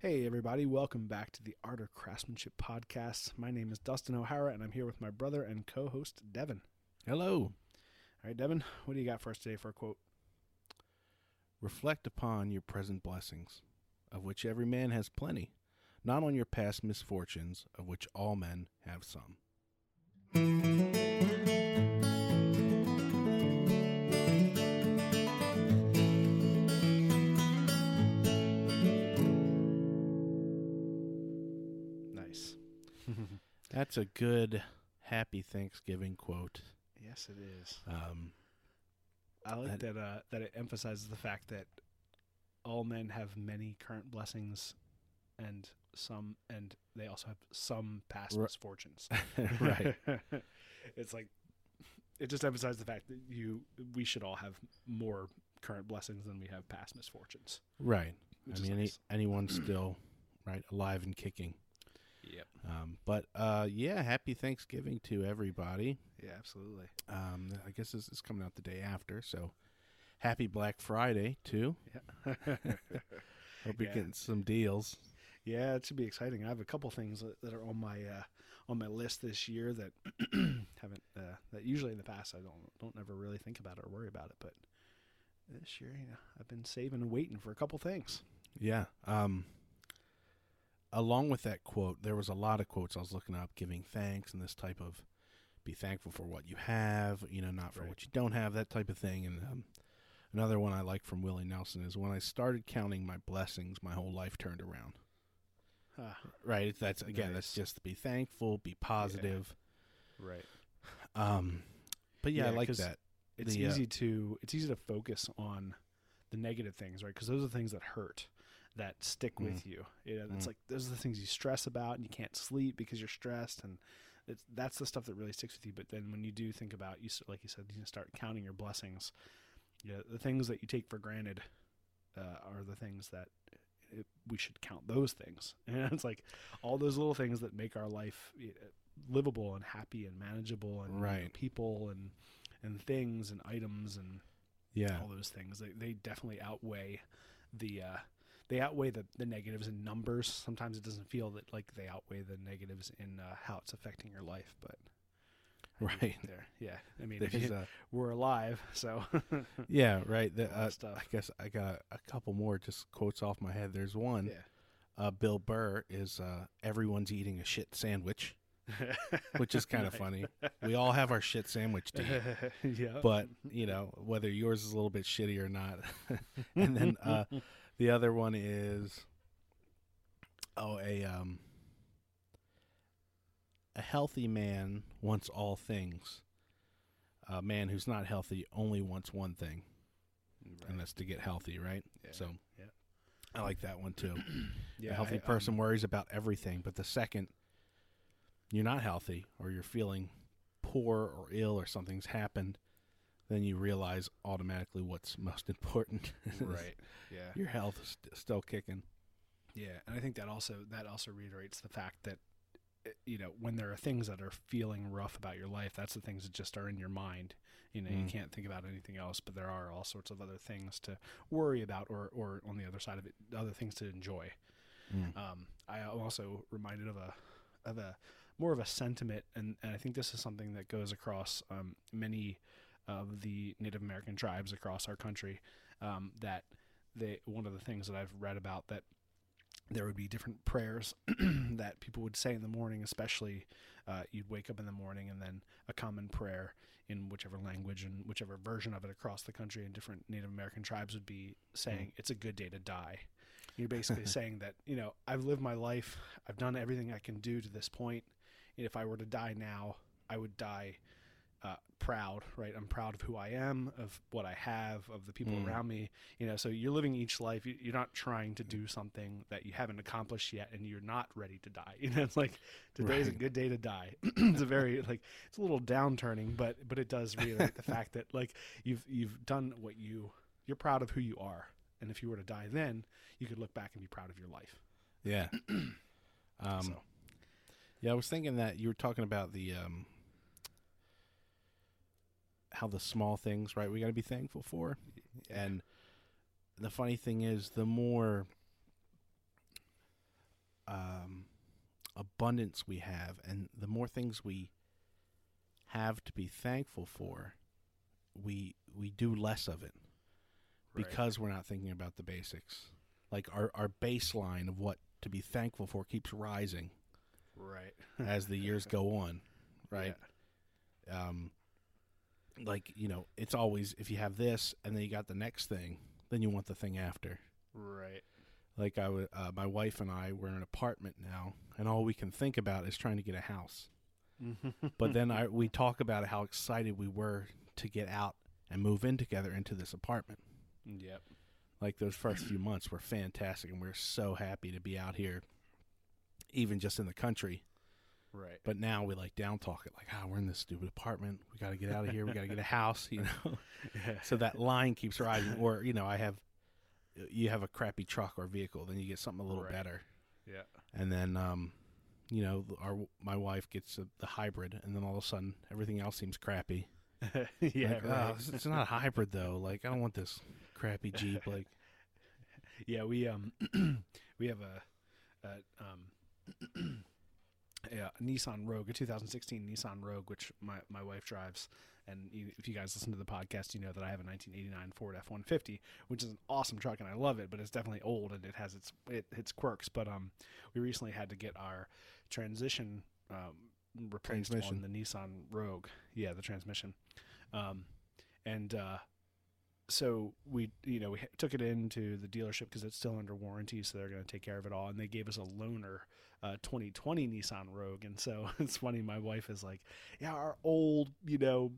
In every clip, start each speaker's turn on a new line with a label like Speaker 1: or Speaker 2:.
Speaker 1: Hey, everybody, welcome back to the Art of Craftsmanship podcast. My name is Dustin O'Hara, and I'm here with my brother and co host, Devon.
Speaker 2: Hello.
Speaker 1: All right, Devon, what do you got for us today for a quote?
Speaker 2: Reflect upon your present blessings, of which every man has plenty, not on your past misfortunes, of which all men have some. That's a good, happy Thanksgiving quote.
Speaker 1: yes, it is.
Speaker 2: Um,
Speaker 1: I like
Speaker 2: That-
Speaker 1: that, uh, that it emphasizes the fact that all men have many current blessings and some, and they also have some past
Speaker 2: Ri-
Speaker 1: misfortunes.
Speaker 2: right.
Speaker 1: it's like, it just emphasizes the fact that you, we should all have more current blessings than we have past misfortunes.
Speaker 2: Right. I mean, any,
Speaker 1: nice.
Speaker 2: anyone's still right alive and kicking.
Speaker 1: Yep.
Speaker 2: Um, but uh, yeah, happy Thanksgiving to everybody.
Speaker 1: Yeah, absolutely.
Speaker 2: Um, I guess this is coming out the day after, so happy Black Friday too.
Speaker 1: Yeah.
Speaker 2: Hope you're
Speaker 1: Yeah.
Speaker 2: getting some deals.
Speaker 1: Yeah, it should be exciting. I have a couple things that, that are on my uh, on my list this year that haven't uh, that usually in the past I don't don't ever really think about it or worry about it, but this year, you know, I've been saving and waiting for a couple things.
Speaker 2: Yeah. Um, along with that quote, there was a lot of quotes I was looking up, giving thanks and this type of be thankful for what you have, you know, not for
Speaker 1: Right.
Speaker 2: what you don't have, that type of thing. And um, another one I like from Willie Nelson is when I started counting my blessings, my whole life turned around.
Speaker 1: Ah,
Speaker 2: Right. That's again, that's
Speaker 1: Nice.
Speaker 2: just be thankful, be positive.
Speaker 1: right.
Speaker 2: Um, but yeah, I like that.
Speaker 1: It's
Speaker 2: The, uh,
Speaker 1: easy to it's easy to focus on the negative things, right? Because those are the things that hurt, that stick with you. You know, it's
Speaker 2: Mm.
Speaker 1: like those are the things you stress about, and you can't sleep because you're stressed, and it's, that's the stuff that really sticks with you. But then when you do think about, you like you said, you start counting your blessings. Yeah, the things that you take for granted uh, are the things that it, we should count those things. And it's like all those little things that make our life livable and happy and manageable, and you know, people and and things and items and
Speaker 2: Yeah.
Speaker 1: all those things. They they definitely outweigh the uh, they outweigh the, the negatives in numbers. Sometimes it doesn't feel that like they outweigh the negatives in uh, how it's affecting your life, but I
Speaker 2: Right.
Speaker 1: there, yeah. I mean,
Speaker 2: uh,
Speaker 1: we're alive, so
Speaker 2: yeah, right. The, uh,
Speaker 1: stuff.
Speaker 2: I guess I got a couple more just quotes off my head. There's one.
Speaker 1: yeah.
Speaker 2: uh, Bill Burr is uh, everyone's eating a shit sandwich, which is kind of funny. We all have our shit sandwich to eat,
Speaker 1: yeah,
Speaker 2: but you know whether yours is a little bit shitty or not. and then uh, the other one is oh a um a healthy man wants all things. A man who's not healthy only wants one thing, and that's to get healthy, right?
Speaker 1: Yeah,
Speaker 2: So
Speaker 1: yeah.
Speaker 2: I like that one too.
Speaker 1: yeah,
Speaker 2: a healthy
Speaker 1: I,
Speaker 2: person
Speaker 1: um,
Speaker 2: worries about everything, but the second you're not healthy or you're feeling poor or ill or something's happened, then you realize automatically what's most important.
Speaker 1: right. Yeah,
Speaker 2: Your health is st- still kicking.
Speaker 1: Yeah, and I think that also that also reiterates the fact that uh, you know when there are things that are feeling rough about your life, that's the things that just are in your mind. You know, you
Speaker 2: Mm.
Speaker 1: can't think about anything else, but there are all sorts of other things to worry about, or or on the other side of it, other things to enjoy.
Speaker 2: Mm.
Speaker 1: Um, I am also reminded of a of a more of a sentiment, and, and I think this is something that goes across um, many of the Native American tribes across our country. Um, that they one of the things that I've read about that there would be different prayers that people would say in the morning, especially uh, you'd wake up in the morning and then a common prayer in whichever language and whichever version of it across the country and different Native American tribes would be saying, "It's a good day to die." You're basically saying that you know I've lived my life, I've done everything I can do to this point, and if I were to die now, I would die proud, right? I'm proud of who I am, of what I have, of the people
Speaker 2: Mm.
Speaker 1: around me. You know, so you're living each life. You- You're not trying to do something that you haven't accomplished yet, and you're not ready to die. You know, it's like today's a good day to die. it's a very like it's a little downturning, but but it does reiterate the fact that like you've you've done what you you're proud of who you are, and if you were to die then, you could look back and be proud of your life.
Speaker 2: Yeah. um,
Speaker 1: So.
Speaker 2: Yeah, I was thinking that you were talking about the um, how the small things, right? We got to be thankful for, and the funny thing is, the more um, abundance we have, and the more things we have to be thankful for, we we do less of it
Speaker 1: Right.
Speaker 2: because we're not thinking about the basics. Like our our baseline of what to be thankful for keeps rising
Speaker 1: Right.
Speaker 2: as the years go on, right? Um, like you know, it's always if you have this and then you got the next thing, then you want the thing after.
Speaker 1: Right.
Speaker 2: Like I would, uh, my wife and I we're in an apartment now, and all we can think about is trying to get a house. But then I we talk about how excited we were to get out and move in together into this apartment.
Speaker 1: Yep.
Speaker 2: Like those first few months were fantastic, and we are so happy to be out here, even just in the country.
Speaker 1: Right.
Speaker 2: But now we like down talk it like, ah, we're in this stupid apartment. We got to get out of here. We got to get a house, you know.
Speaker 1: Yeah.
Speaker 2: so that line keeps rising. Or you know, I have, you have a crappy truck or vehicle, then you get something a little
Speaker 1: Right.
Speaker 2: better,
Speaker 1: Yeah.
Speaker 2: and then, um, you know, our my wife gets a, the hybrid, and then all of a sudden everything else seems crappy.
Speaker 1: yeah.
Speaker 2: Like,
Speaker 1: right.
Speaker 2: "Oh, it's, it's not a hybrid though. Like I don't want this crappy Jeep. Like
Speaker 1: Yeah, we um we have a, a um a Nissan Rogue, a 2016 Nissan Rogue, which my my wife drives. And you, if you guys listen to the podcast, you know that I have a 1989 Ford F150, which is an awesome truck, and I love it. But it's definitely old, and it has its it, its quirks. But um, we recently had to get our transition um, replaced on the Nissan Rogue. Yeah, the transmission. Um, and uh, so we you know we took it into the dealership because it's still under warranty so they're going to take care of it all and they gave us a loaner uh, 2020 nissan rogue and so it's funny my wife is like yeah our old you know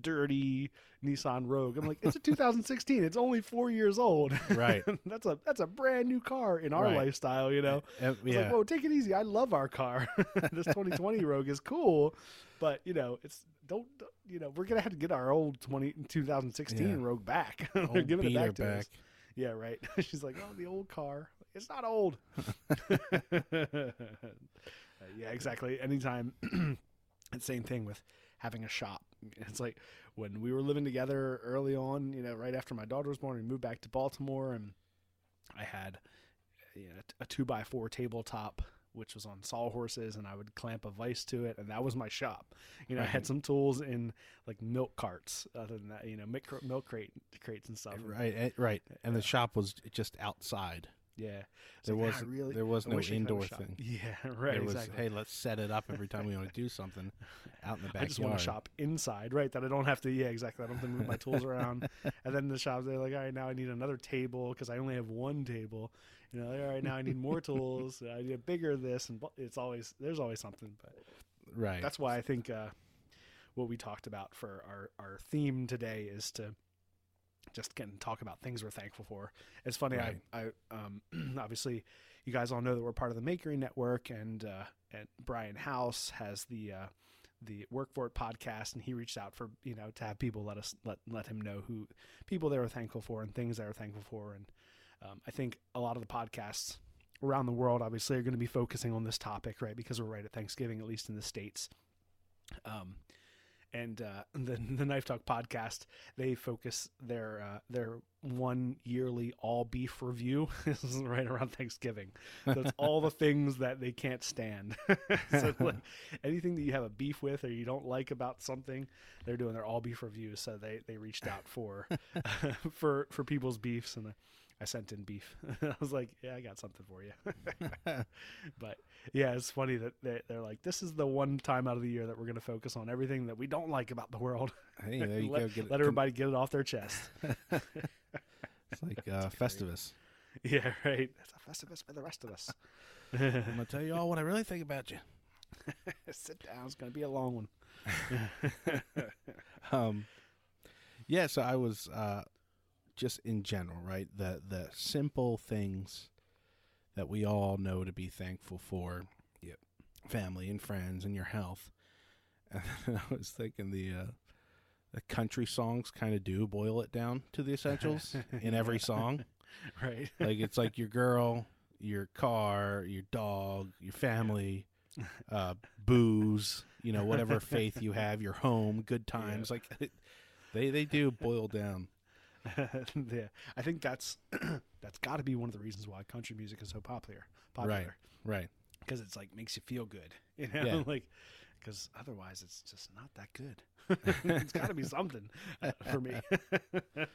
Speaker 1: dirty nissan rogue i'm like it's a 2016 it's only four years old
Speaker 2: Right.
Speaker 1: that's a that's a brand new car in our
Speaker 2: Right.
Speaker 1: lifestyle you know
Speaker 2: Uh,
Speaker 1: I
Speaker 2: yeah,
Speaker 1: like, whoa, take it easy. I love our car. this 2020 Rogue is cool, but you know, it's don't you know we're gonna have to get our old 20 2016
Speaker 2: Yeah.
Speaker 1: Rogue back. They're giving it back to us. Yeah, right. She's like, oh, the old car. It's not old. Uh, yeah, exactly. Anytime. and same thing with having a shop. It's like when we were living together early on, you know, right after my daughter was born, we moved back to Baltimore and I had you know, a two by four tabletop, which was on sawhorses, and I would clamp a vise to it, and that was my shop. You know, I had some tools in like milk carts, other than that, you know, milk, milk crate crates and stuff.
Speaker 2: right, eh, right. And the shop was just outside.
Speaker 1: Yeah,
Speaker 2: There
Speaker 1: like,
Speaker 2: was
Speaker 1: "Ah, really
Speaker 2: there was
Speaker 1: I
Speaker 2: no
Speaker 1: wish I could have a
Speaker 2: indoor thing.
Speaker 1: Yeah, right.
Speaker 2: There was,
Speaker 1: exactly.
Speaker 2: hey, let's set it up every time we want to do something out in the
Speaker 1: I
Speaker 2: backyard.
Speaker 1: just want to shop inside, right? That I don't have to. Yeah, exactly. I don't have to move my tools around. And then the shop, they're like, all right, now I need another table because I only have one table. You know, all right, now I need more tools. I need a bigger this, and it's always there's always something. But
Speaker 2: Right.
Speaker 1: that's why I think uh, what we talked about for our our theme today is to just can talk about things we're thankful for. It's funny,
Speaker 2: Right.
Speaker 1: I, I um, obviously you guys all know that we're part of the Makery Network, and uh, and Brian House has the uh, the Work for It podcast, and he reached out for you know to have people let us let let him know who people they were thankful for and things they were thankful for, and um, I think a lot of the podcasts around the world obviously are going to be focusing on this topic, right? Because we're right at Thanksgiving, at least in the states. Um, and uh, the the Knife Talk podcast, they focus their uh, their one yearly all beef review is right around Thanksgiving. So it's all the things that they can't stand. so like, anything that you have a beef with or you don't like about something, they're doing their all beef reviews. So they they reached out for for for people's beefs and. I, I sent in beef. I was like, "Yeah, I got something for you." but yeah, it's funny that they, they're like, "This is the one time out of the year that we're going to focus on everything that we don't like about the world.
Speaker 2: hey, there you
Speaker 1: let,
Speaker 2: go. Get it-
Speaker 1: let everybody get it off their chest."
Speaker 2: It's like uh, Festivus.
Speaker 1: yeah, right. That's a Festivus for the rest of us.
Speaker 2: I'm gonna tell you all what I really think about you.
Speaker 1: Sit down. It's gonna be a long one.
Speaker 2: um, yeah, so I was uh, just in general, right? The the simple things that we all know to be thankful for.
Speaker 1: Yep.
Speaker 2: Family and friends and your health. And I was thinking the uh, the country songs kind of do boil it down to the essentials in every song.
Speaker 1: Right.
Speaker 2: Like it's like your girl, your car, your dog, your family, uh, booze, you know, whatever faith you have, your home, good times. Like they they do boil down.
Speaker 1: yeah, I think that's that's got to be one of the reasons why country music is so popular. Popular,
Speaker 2: Right.
Speaker 1: Because it's like makes you feel good, you know,
Speaker 2: Yeah.
Speaker 1: like because otherwise it's just not that good. it's got to be something uh, for me.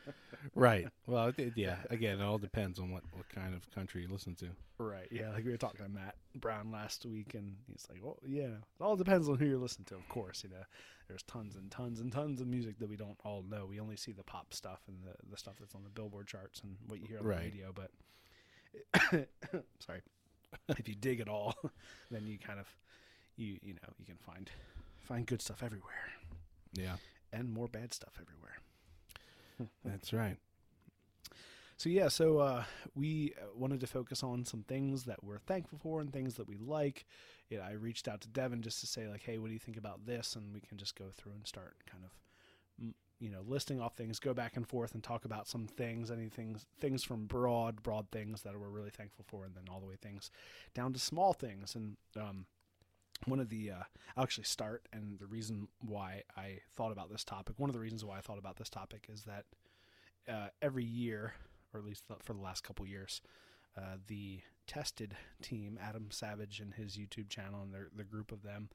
Speaker 2: Right. Well, it, yeah. Again, it all depends on what, what kind of country you listen to.
Speaker 1: right? Yeah, like we were talking to Matt Brown last week, and he's like, "Well, yeah, it all depends on who you're listening to, of course. You know, there's tons and tons and tons of music that we don't all know. We only see the pop stuff and the the stuff that's on the Billboard charts and what you hear on
Speaker 2: Right.
Speaker 1: the radio, but." sorry if you dig at all then you kind of you you know you can find find good stuff everywhere
Speaker 2: Yeah.
Speaker 1: and more bad stuff everywhere
Speaker 2: That's right.
Speaker 1: so yeah so uh, we uh, wanted to focus on some things that we're thankful for and things that we like yeah, i reached out to devon just to say like hey what do you think about this and we can just go through and start kind of mm, you know listing off things go back and forth and talk about some things anything things from broad broad things that we're really thankful for and then all the way things down to small things and um, one of the uh, I'll actually start and the reason why I thought about this topic one of the reasons why I thought about this topic is that uh, every year or at least for the last couple years uh, the tested team Adam Savage and his YouTube channel and their the group of them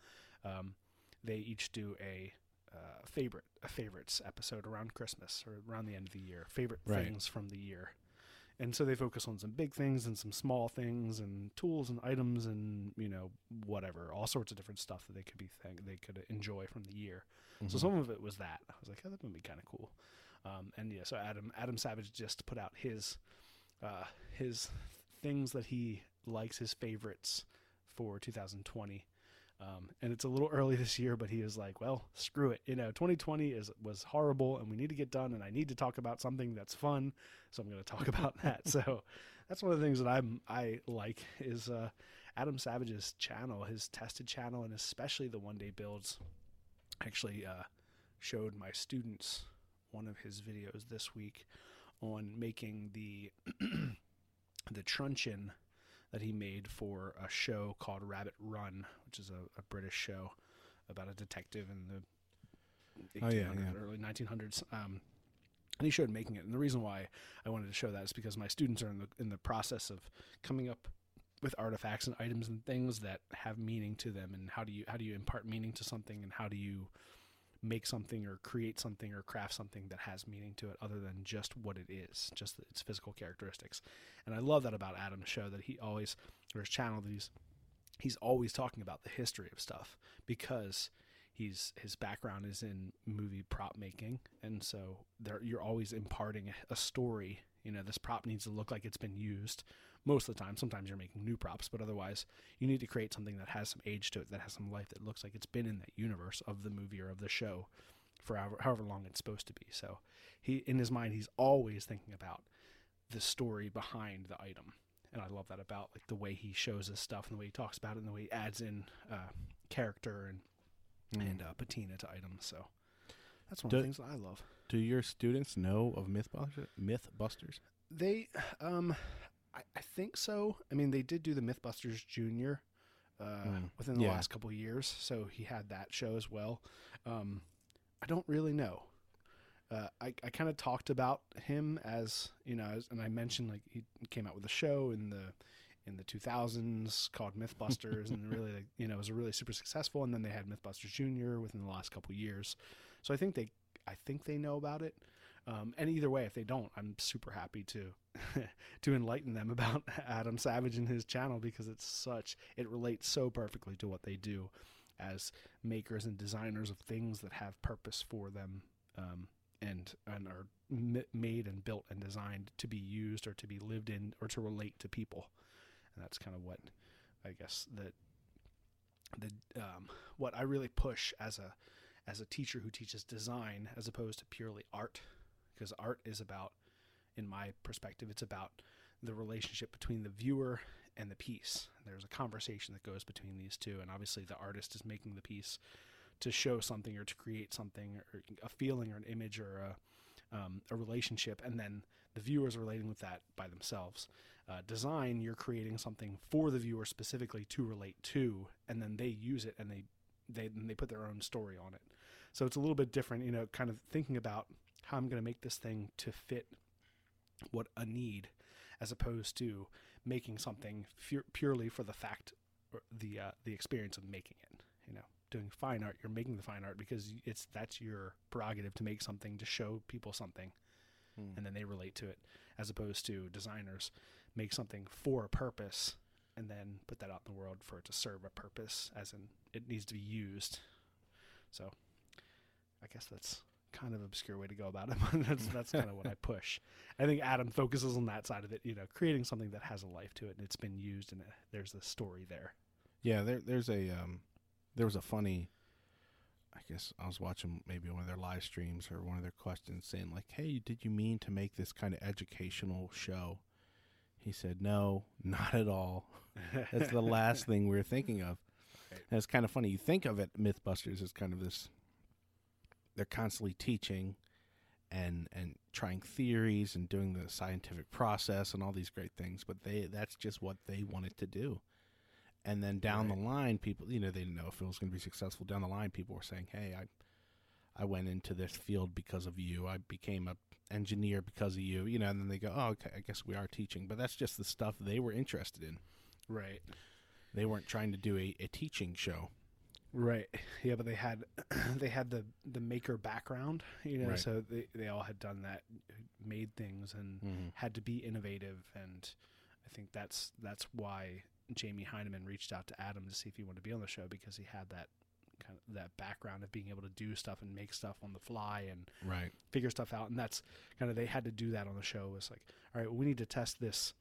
Speaker 1: um, they each do a uh, favorite a favorites episode around Christmas or around the end of the year favorite
Speaker 2: Right.
Speaker 1: things from the year and so they focus on some big things and some small things and tools and items and you know whatever all sorts of different stuff that they could be thank- they could enjoy from the year. So some of it was that. I was like oh, that would be kind of cool. Um, and yeah so adam adam savage just put out his uh, his things that he likes his favorites for 2020 um, and it's a little early this year, but he is like, "Well, screw it. You know, 2020 is was horrible, and we need to get done. And I need to talk about something that's fun, so I'm going to talk about that." so that's one of the things that I'm I like is uh, Adam Savage's channel, his tested channel, and especially the one day builds. Actually, uh, showed my students one of his videos this week on making the the truncheon that he made for a show called Rabbit Run, which is a, a British show about a detective in the 1800s,
Speaker 2: Oh, yeah, yeah.
Speaker 1: early 1900s. Um, and he showed making it. And the reason why I wanted to show that is because my students are in the in the process of coming up with artifacts and items and things that have meaning to them. And how do you how do you impart meaning to something? And how do you make something or create something or craft something that has meaning to it other than just what it is, just its physical characteristics. And I love that about Adam's show that he always or his channel that he's he's always talking about the history of stuff because he's his background is in movie prop making and so there you're always imparting a story you know this prop needs to look like it's been used most of the time sometimes you're making new props but otherwise you need to create something that has some age to it that has some life that looks like it's been in that universe of the movie or of the show for however, however long it's supposed to be so he in his mind he's always thinking about the story behind the item and I love that about like the way he shows his stuff and the way he talks about it and the way he adds in uh, character and and uh, patina to items. So that's one
Speaker 2: Do-
Speaker 1: of the things that I love.
Speaker 2: Do your students know of Mythbusters? Mythbusters?
Speaker 1: They, um, I, I think so. I mean, they did do the MythBusters Junior uh,
Speaker 2: Mm,
Speaker 1: within the
Speaker 2: yeah.
Speaker 1: last couple of years, so he had that show as well. Um, I don't really know. Uh, I, I kind of talked about him as you know, as, and I mentioned like he came out with a show in the in the 2000s called MythBusters, and really like, you know it was really super successful. And then they had MythBusters Junior within the last couple of years, so I think they I think they know about it. Um, and either way, if they don't, I'm super happy to to enlighten them about Adam Savage and his channel because it's such it relates so perfectly to what they do as makers and designers of things that have purpose for them um, and and are made and built and designed to be used or to be lived in or to relate to people. And that's kind of what I guess that the um, what I really push as a as a teacher who teaches design as opposed to purely art, because art is about, in my perspective, it's about the relationship between the viewer and the piece. There's a conversation that goes between these two, and obviously the artist is making the piece to show something or to create something or a feeling or an image or a, um, a relationship, and then the viewer is relating with that by themselves. Uh, design, you're creating something for the viewer specifically to relate to, and then they use it and they they and they put their own story on it. So it's a little bit different, you know, kind of thinking about how I'm going to make this thing to fit what a need, as opposed to making something fu- purely for the fact or the uh, the experience of making it. You know, doing fine art, you're making the fine art because it's that's your prerogative to make something to show people something, and then they relate to it, as opposed to designers make something for a purpose and then put that out in the world for it to serve a purpose, as in it needs to be used. So, I guess that's kind of obscure way to go about it, but that's that's kind of what I push. I think Adam focuses on that side of it, you know, creating something that has a life to it and it's been used and it, there's a story there.
Speaker 2: Yeah, there, there's a um, there was a funny. I guess I was watching maybe one of their live streams or one of their questions saying like, "Hey, did you mean to make this kind of educational show?" He said, "No, not at all. That's the last thing we were thinking of."
Speaker 1: Right.
Speaker 2: And it's kind of funny. You think of it, MythBusters as kind of this. They're constantly teaching, and and trying theories and doing the scientific process and all these great things, but they that's just what they wanted to do. And then down the line people you know they didn't know if it was going to be successful. Down the line people were saying hey i i went into this field because of you. I became a engineer because of you you know and then they go oh okay i guess we are teaching. But that's just the stuff they were interested in.
Speaker 1: Right.
Speaker 2: they weren't trying to do a, a teaching show
Speaker 1: Right. Yeah, but they had they had the the maker background, you know,
Speaker 2: Right.
Speaker 1: so they they all had done that, made things and
Speaker 2: Mhm.
Speaker 1: had to be innovative and I think that's that's why Jamie Hyneman reached out to Adam to see if he wanted to be on the show because he had that kind of that background of being able to do stuff and make stuff on the fly and
Speaker 2: right
Speaker 1: figure stuff out and that's kind of they had to do that on the show was like all right well, we need to test this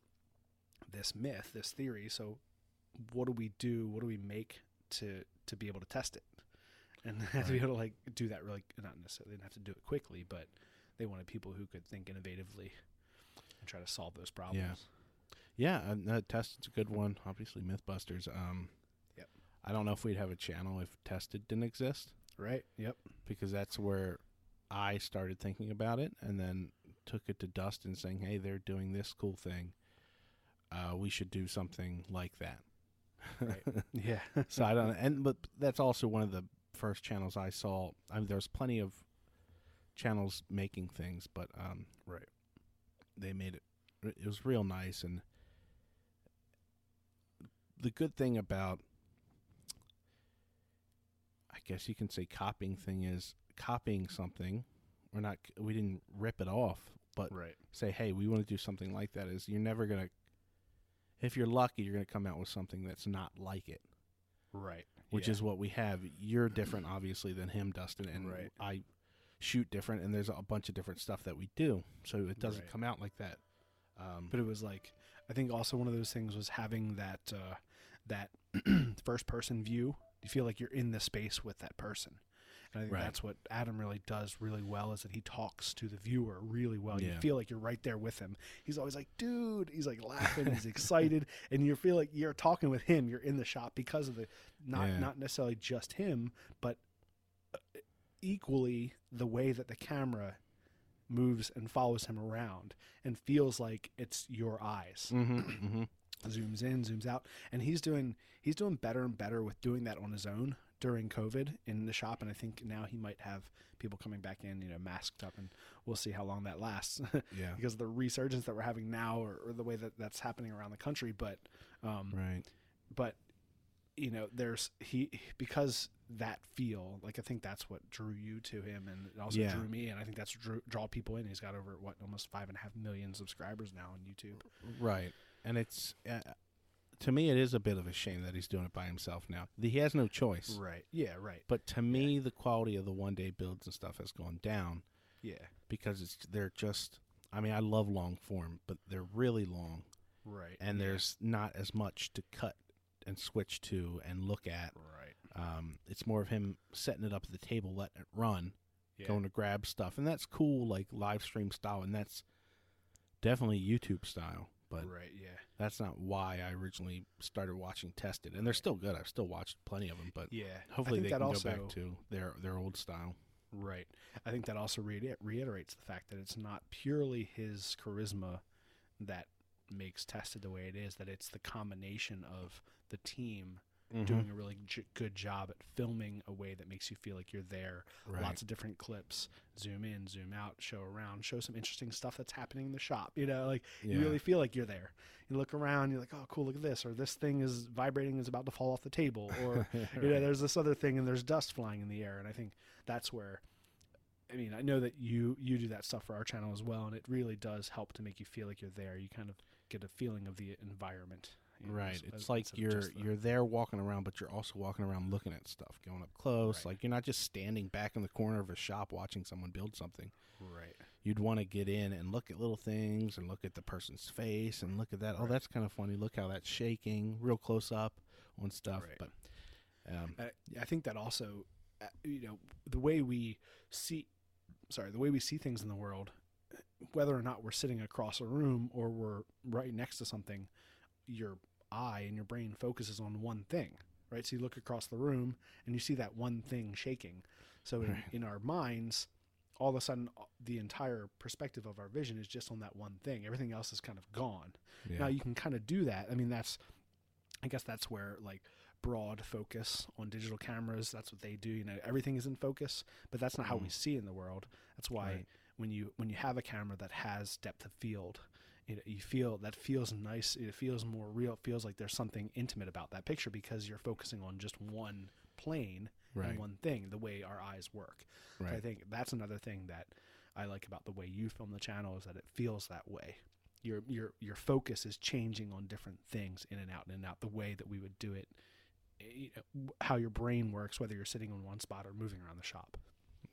Speaker 1: this myth this theory so what do we do what do we make to to be able to test it. And they had to be able to like do that really not necessarily they didn't have to do it quickly but they wanted people who could think innovatively and try to solve those problems.
Speaker 2: Yeah yeah and uh, tested's a good one. Obviously mythbusters um
Speaker 1: Yep.
Speaker 2: i don't know if we'd have a channel if tested didn't exist.
Speaker 1: Right yep.
Speaker 2: Because that's where I started thinking about it and then took it to Dustin saying, hey, they're doing this cool thing. Uh, we should do something like that.
Speaker 1: yeah
Speaker 2: so I don't, and but that's also one of the first channels I saw. I mean, there's plenty of channels making things, but um,
Speaker 1: right
Speaker 2: they made it. It was real nice, and the good thing about, I guess you can say, copying thing is copying something. We're not. We didn't rip it off, but
Speaker 1: right
Speaker 2: say, hey, we want to do something like that. Is you're never gonna. If you're lucky, you're gonna come out with something that's not like it,
Speaker 1: right
Speaker 2: which
Speaker 1: Yeah.
Speaker 2: is what we have. You're different, obviously, than him, Dustin, and
Speaker 1: Right.
Speaker 2: I shoot different, and there's a bunch of different stuff that we do, so it doesn't
Speaker 1: Right.
Speaker 2: come out like that. Um,
Speaker 1: but it was like I think also one of those things was having that uh, that first person view. You feel like you're in the space with that person, and I think
Speaker 2: Right.
Speaker 1: that's what Adam really does really well. Is that he talks to the viewer really well. You feel like you're right there with him. He's always like, "Dude," he's like laughing, he's excited, and you feel like you're talking with him. You're in the shop because of the not
Speaker 2: Yeah.
Speaker 1: not necessarily just him, but uh, equally the way that the camera moves and follows him around and feels like it's your eyes
Speaker 2: hmm hmm
Speaker 1: zooms in zooms out and he's doing he's doing better and better with doing that on his own during covid in the shop and i think now he might have people coming back in you know masked up and we'll see how long that lasts
Speaker 2: Yeah.
Speaker 1: because of the resurgence that we're having now or, or the way that that's happening around the country but um
Speaker 2: Right.
Speaker 1: but you know there's he because that feel like i think that's what drew you to him and it also
Speaker 2: Yeah.
Speaker 1: drew me and i think that's drew, draw people in he's got over what almost five and a half million subscribers now on youtube
Speaker 2: Right. And it's uh, to me, it is a bit of a shame that he's doing it by himself now. He has no choice.
Speaker 1: right yeah right
Speaker 2: But to me, the quality of the one day builds and stuff has gone down
Speaker 1: yeah
Speaker 2: because it's they're just. I mean, I love long form, but they're really long,
Speaker 1: right
Speaker 2: and
Speaker 1: yeah,
Speaker 2: there's not as much to cut and switch to and look at.
Speaker 1: right
Speaker 2: Um, it's more of him setting it up at the table, letting it run,
Speaker 1: Yeah.
Speaker 2: going to grab stuff, and that's cool, like live stream style, and that's definitely YouTube style. But
Speaker 1: right. Yeah.
Speaker 2: that's not why I originally started watching Tested, and they're still good. I've still watched plenty of them, but
Speaker 1: Yeah.
Speaker 2: hopefully they can
Speaker 1: also,
Speaker 2: go back to their their old style.
Speaker 1: Right. I think that also reiter- reiterates the fact that it's not purely his charisma that makes tested the way it is. That it's the combination of the team
Speaker 2: Mm-hmm.
Speaker 1: doing a really j- good job at filming a way that makes you feel like you're there.
Speaker 2: Right.
Speaker 1: Lots of different clips, zoom in, zoom out, show around, show some interesting stuff that's happening in the shop. You know, like you really feel like you're there. You look around, you're like, oh, cool, look at this, or this thing is vibrating, is about to fall off the table, or you know, there's this other thing, and there's dust flying in the air, and I think that's where. I mean, I know that you you do that stuff for our channel as well, and it really does help to make you feel like you're there. You kind of get a feeling of the environment. You know,
Speaker 2: Right.
Speaker 1: as-
Speaker 2: It's like you're
Speaker 1: the-
Speaker 2: you're there walking around, but you're also walking around looking at stuff, going up close.
Speaker 1: Right.
Speaker 2: Like you're not just standing back in the corner of a shop watching someone build something.
Speaker 1: right.
Speaker 2: You'd want to get in and look at little things and look at the person's face and look at that. Oh, that's kind of funny. Look how that's shaking, real close up on stuff.
Speaker 1: Right.
Speaker 2: But um,
Speaker 1: I, I think that also, uh, you know, the way we see, sorry, the way we see things in the world, whether or not we're sitting across a room or we're right next to something, your eye and your brain focuses on one thing, right? So you look across the room and you see that one thing shaking. So in,
Speaker 2: Right.
Speaker 1: in our minds, all of a sudden, uh, the entire perspective of our vision is just on that one thing. Everything else is kind of gone.
Speaker 2: yeah.
Speaker 1: Now you can kind of do that. I mean, that's, I guess that's where like broad focus on digital cameras. That's what they do. You know, everything is in focus, but that's not how we see in the world. That's why
Speaker 2: Right.
Speaker 1: when you when you have a camera that has depth of field, you, you feel that feels nice. It feels more real. It feels like there's something intimate about that picture because you're focusing on just one plane
Speaker 2: Right.
Speaker 1: and one thing. The way our eyes work. So I think that's another thing that I like about the way you film the channel is that it feels that way. Your your your focus is changing on different things in and out and in and out the way that we would do it. you know, how your brain works, whether you're sitting in one spot or moving around the shop.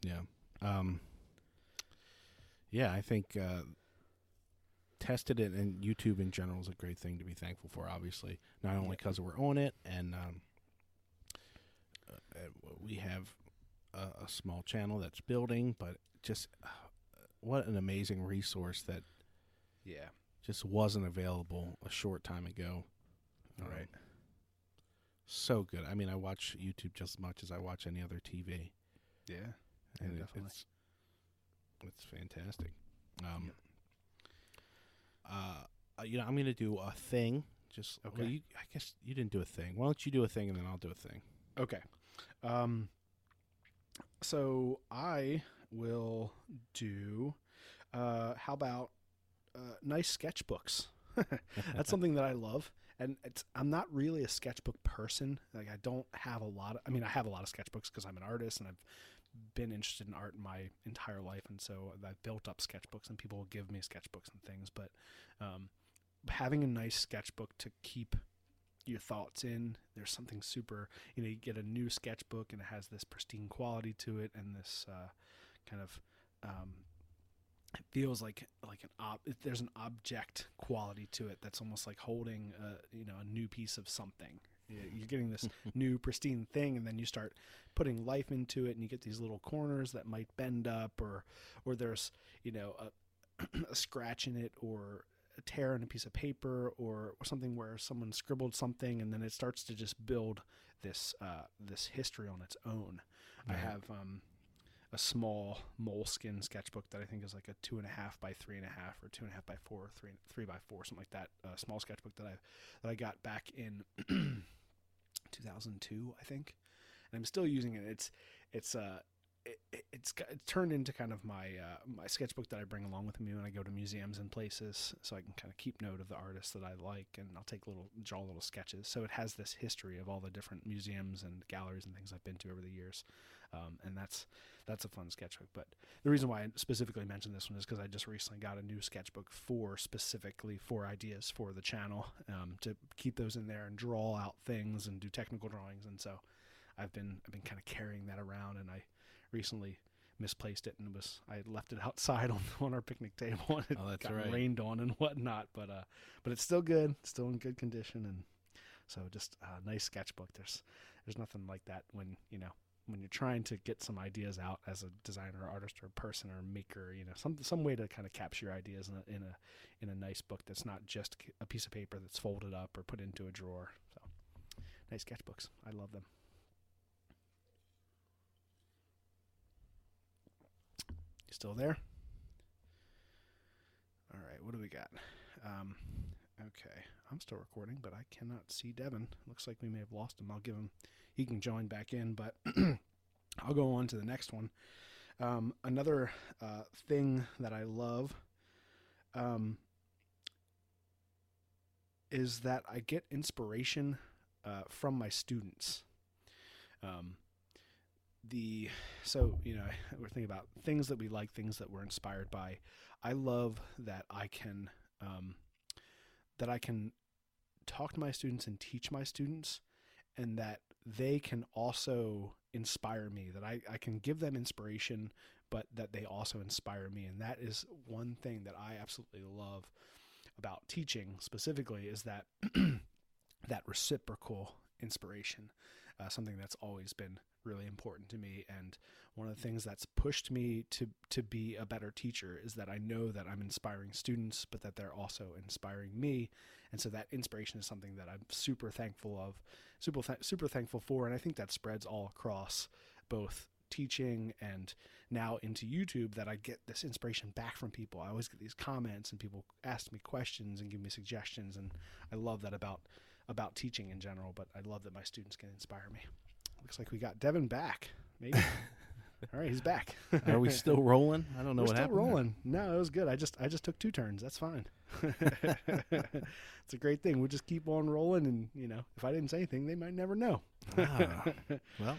Speaker 2: Yeah. Um, yeah, I think uh, tested it and YouTube in general is a great thing to be thankful for. Obviously, not only because we're on it and um, uh, uh, we have a, a small channel that's building, but just uh, what an amazing resource that
Speaker 1: Yeah.
Speaker 2: just wasn't available a short time ago. Um,
Speaker 1: Right.
Speaker 2: So good. I mean, I watch YouTube just as much as I watch any other TV
Speaker 1: Yeah.
Speaker 2: and it,
Speaker 1: definitely.
Speaker 2: it's it's fantastic. Um,
Speaker 1: Yep.
Speaker 2: Uh, you know, I'm gonna do a thing. Just well,
Speaker 1: Okay.
Speaker 2: you, I guess you didn't do a thing. Why don't you do a thing and then I'll do a thing?
Speaker 1: Okay. Um, so I will do. Uh, how about uh, nice sketchbooks? That's something that I love, and it's. I'm not really a sketchbook person. Like I don't have a lot. Of, I mean, I have a lot of sketchbooks because I'm an artist and I've been interested in art my entire life, and so I've built up sketchbooks, and people will give me sketchbooks and things. But um, having a nice sketchbook to keep your thoughts in. There's something super, you know, you get a new sketchbook and it has this pristine quality to it and this uh, kind of, um, it feels like like an ob. There's an object quality to it that's almost like holding, a, you know, a new piece of something. You- You're getting this new pristine thing, and then you start putting life into it, and you get these little corners that might bend up, or or there's you know a, a scratch in it, or a tear in a piece of paper or, or something where someone scribbled something and then it starts to just build this uh, this history on its own. I have um, a small Moleskine sketchbook that I think is like a two and a half by three and a half or two and a half by four, three three by four, something like that. A small sketchbook that I that I got back in 2002, I think, and I'm still using it. It's it's uh it, it- it's turned into kind of my uh, my sketchbook that I bring along with me when I go to museums and places, so I can kind of keep note of the artists that I like, and I'll take little draw little sketches. So it has this history of all the different museums and galleries and things I've been to over the years, um, and that's that's a fun sketchbook. But the reason why I specifically mentioned this one is because I just recently got a new sketchbook for specifically for ideas for the channel um, to keep those in there and draw out things and do technical drawings, and so I've been I've been kind of carrying that around, and I recently misplaced it and it was I left it outside on, on our picnic table and it
Speaker 2: Oh, that's
Speaker 1: got
Speaker 2: right.
Speaker 1: rained on and whatnot. But uh, but it's still good, still in good condition, and So just a nice sketchbook. There's there's nothing like that when you know when you're trying to get some ideas out as a designer, or artist, or person, or maker. You know, some some way to kind of capture ideas in a in a in a nice book that's not just a piece of paper that's folded up or put into a drawer. So nice sketchbooks. I love them. You still there? All right, what do we got? Um, okay, I'm still recording, but I cannot see Devon. Looks like we may have lost him. I'll give him, he can join back in, but I'll go on to the next one. Um, another uh, thing that I love um, is that I get inspiration uh, from my students. Um, the so you know we're thinking about things that we like, things that we're inspired by. I love that I can um, that I can talk to my students and teach my students, and that they can also inspire me. That I, I can give them inspiration, but that they also inspire me, and that is one thing that I absolutely love about teaching specifically is that that reciprocal inspiration, uh, something that's always been really important to me and one of the things that's pushed me to to be a better teacher is that I know that I'm inspiring students but that they're also inspiring me and so that inspiration is something that I'm super thankful of super th- super thankful for and I think that spreads all across both teaching and now into YouTube that I get this inspiration back from people. I always get these comments and people ask me questions and give me suggestions and I love that about about teaching in general, but I love that my students can inspire me. Looks like we got Devon back. Maybe. All right, he's back.
Speaker 2: Are we still rolling? I don't know
Speaker 1: We're
Speaker 2: what
Speaker 1: still
Speaker 2: happened. there.
Speaker 1: rolling. No, it was good. I just I just took two turns. That's fine. it's a great thing. We'll just keep on rolling, and you know, if I didn't say anything, they might never know.
Speaker 2: Ah, well,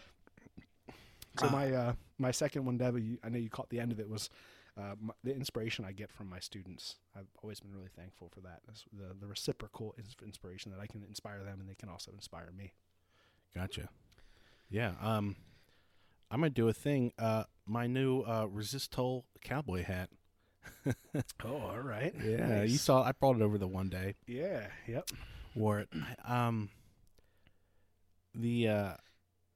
Speaker 1: So my uh, my second one, Devon, I know you caught the end of it was uh, my, the inspiration I get from my students. I've always been really thankful for that. It's the the reciprocal inspiration that I can inspire them, and they can also inspire me.
Speaker 2: gotcha. Yeah. Um, I'm gonna do a thing. Uh, my new uh, Resistol cowboy hat.
Speaker 1: Oh, all right.
Speaker 2: Yeah, you saw. I brought it over the one day.
Speaker 1: Yeah. Yep.
Speaker 2: wore it. Um, the uh,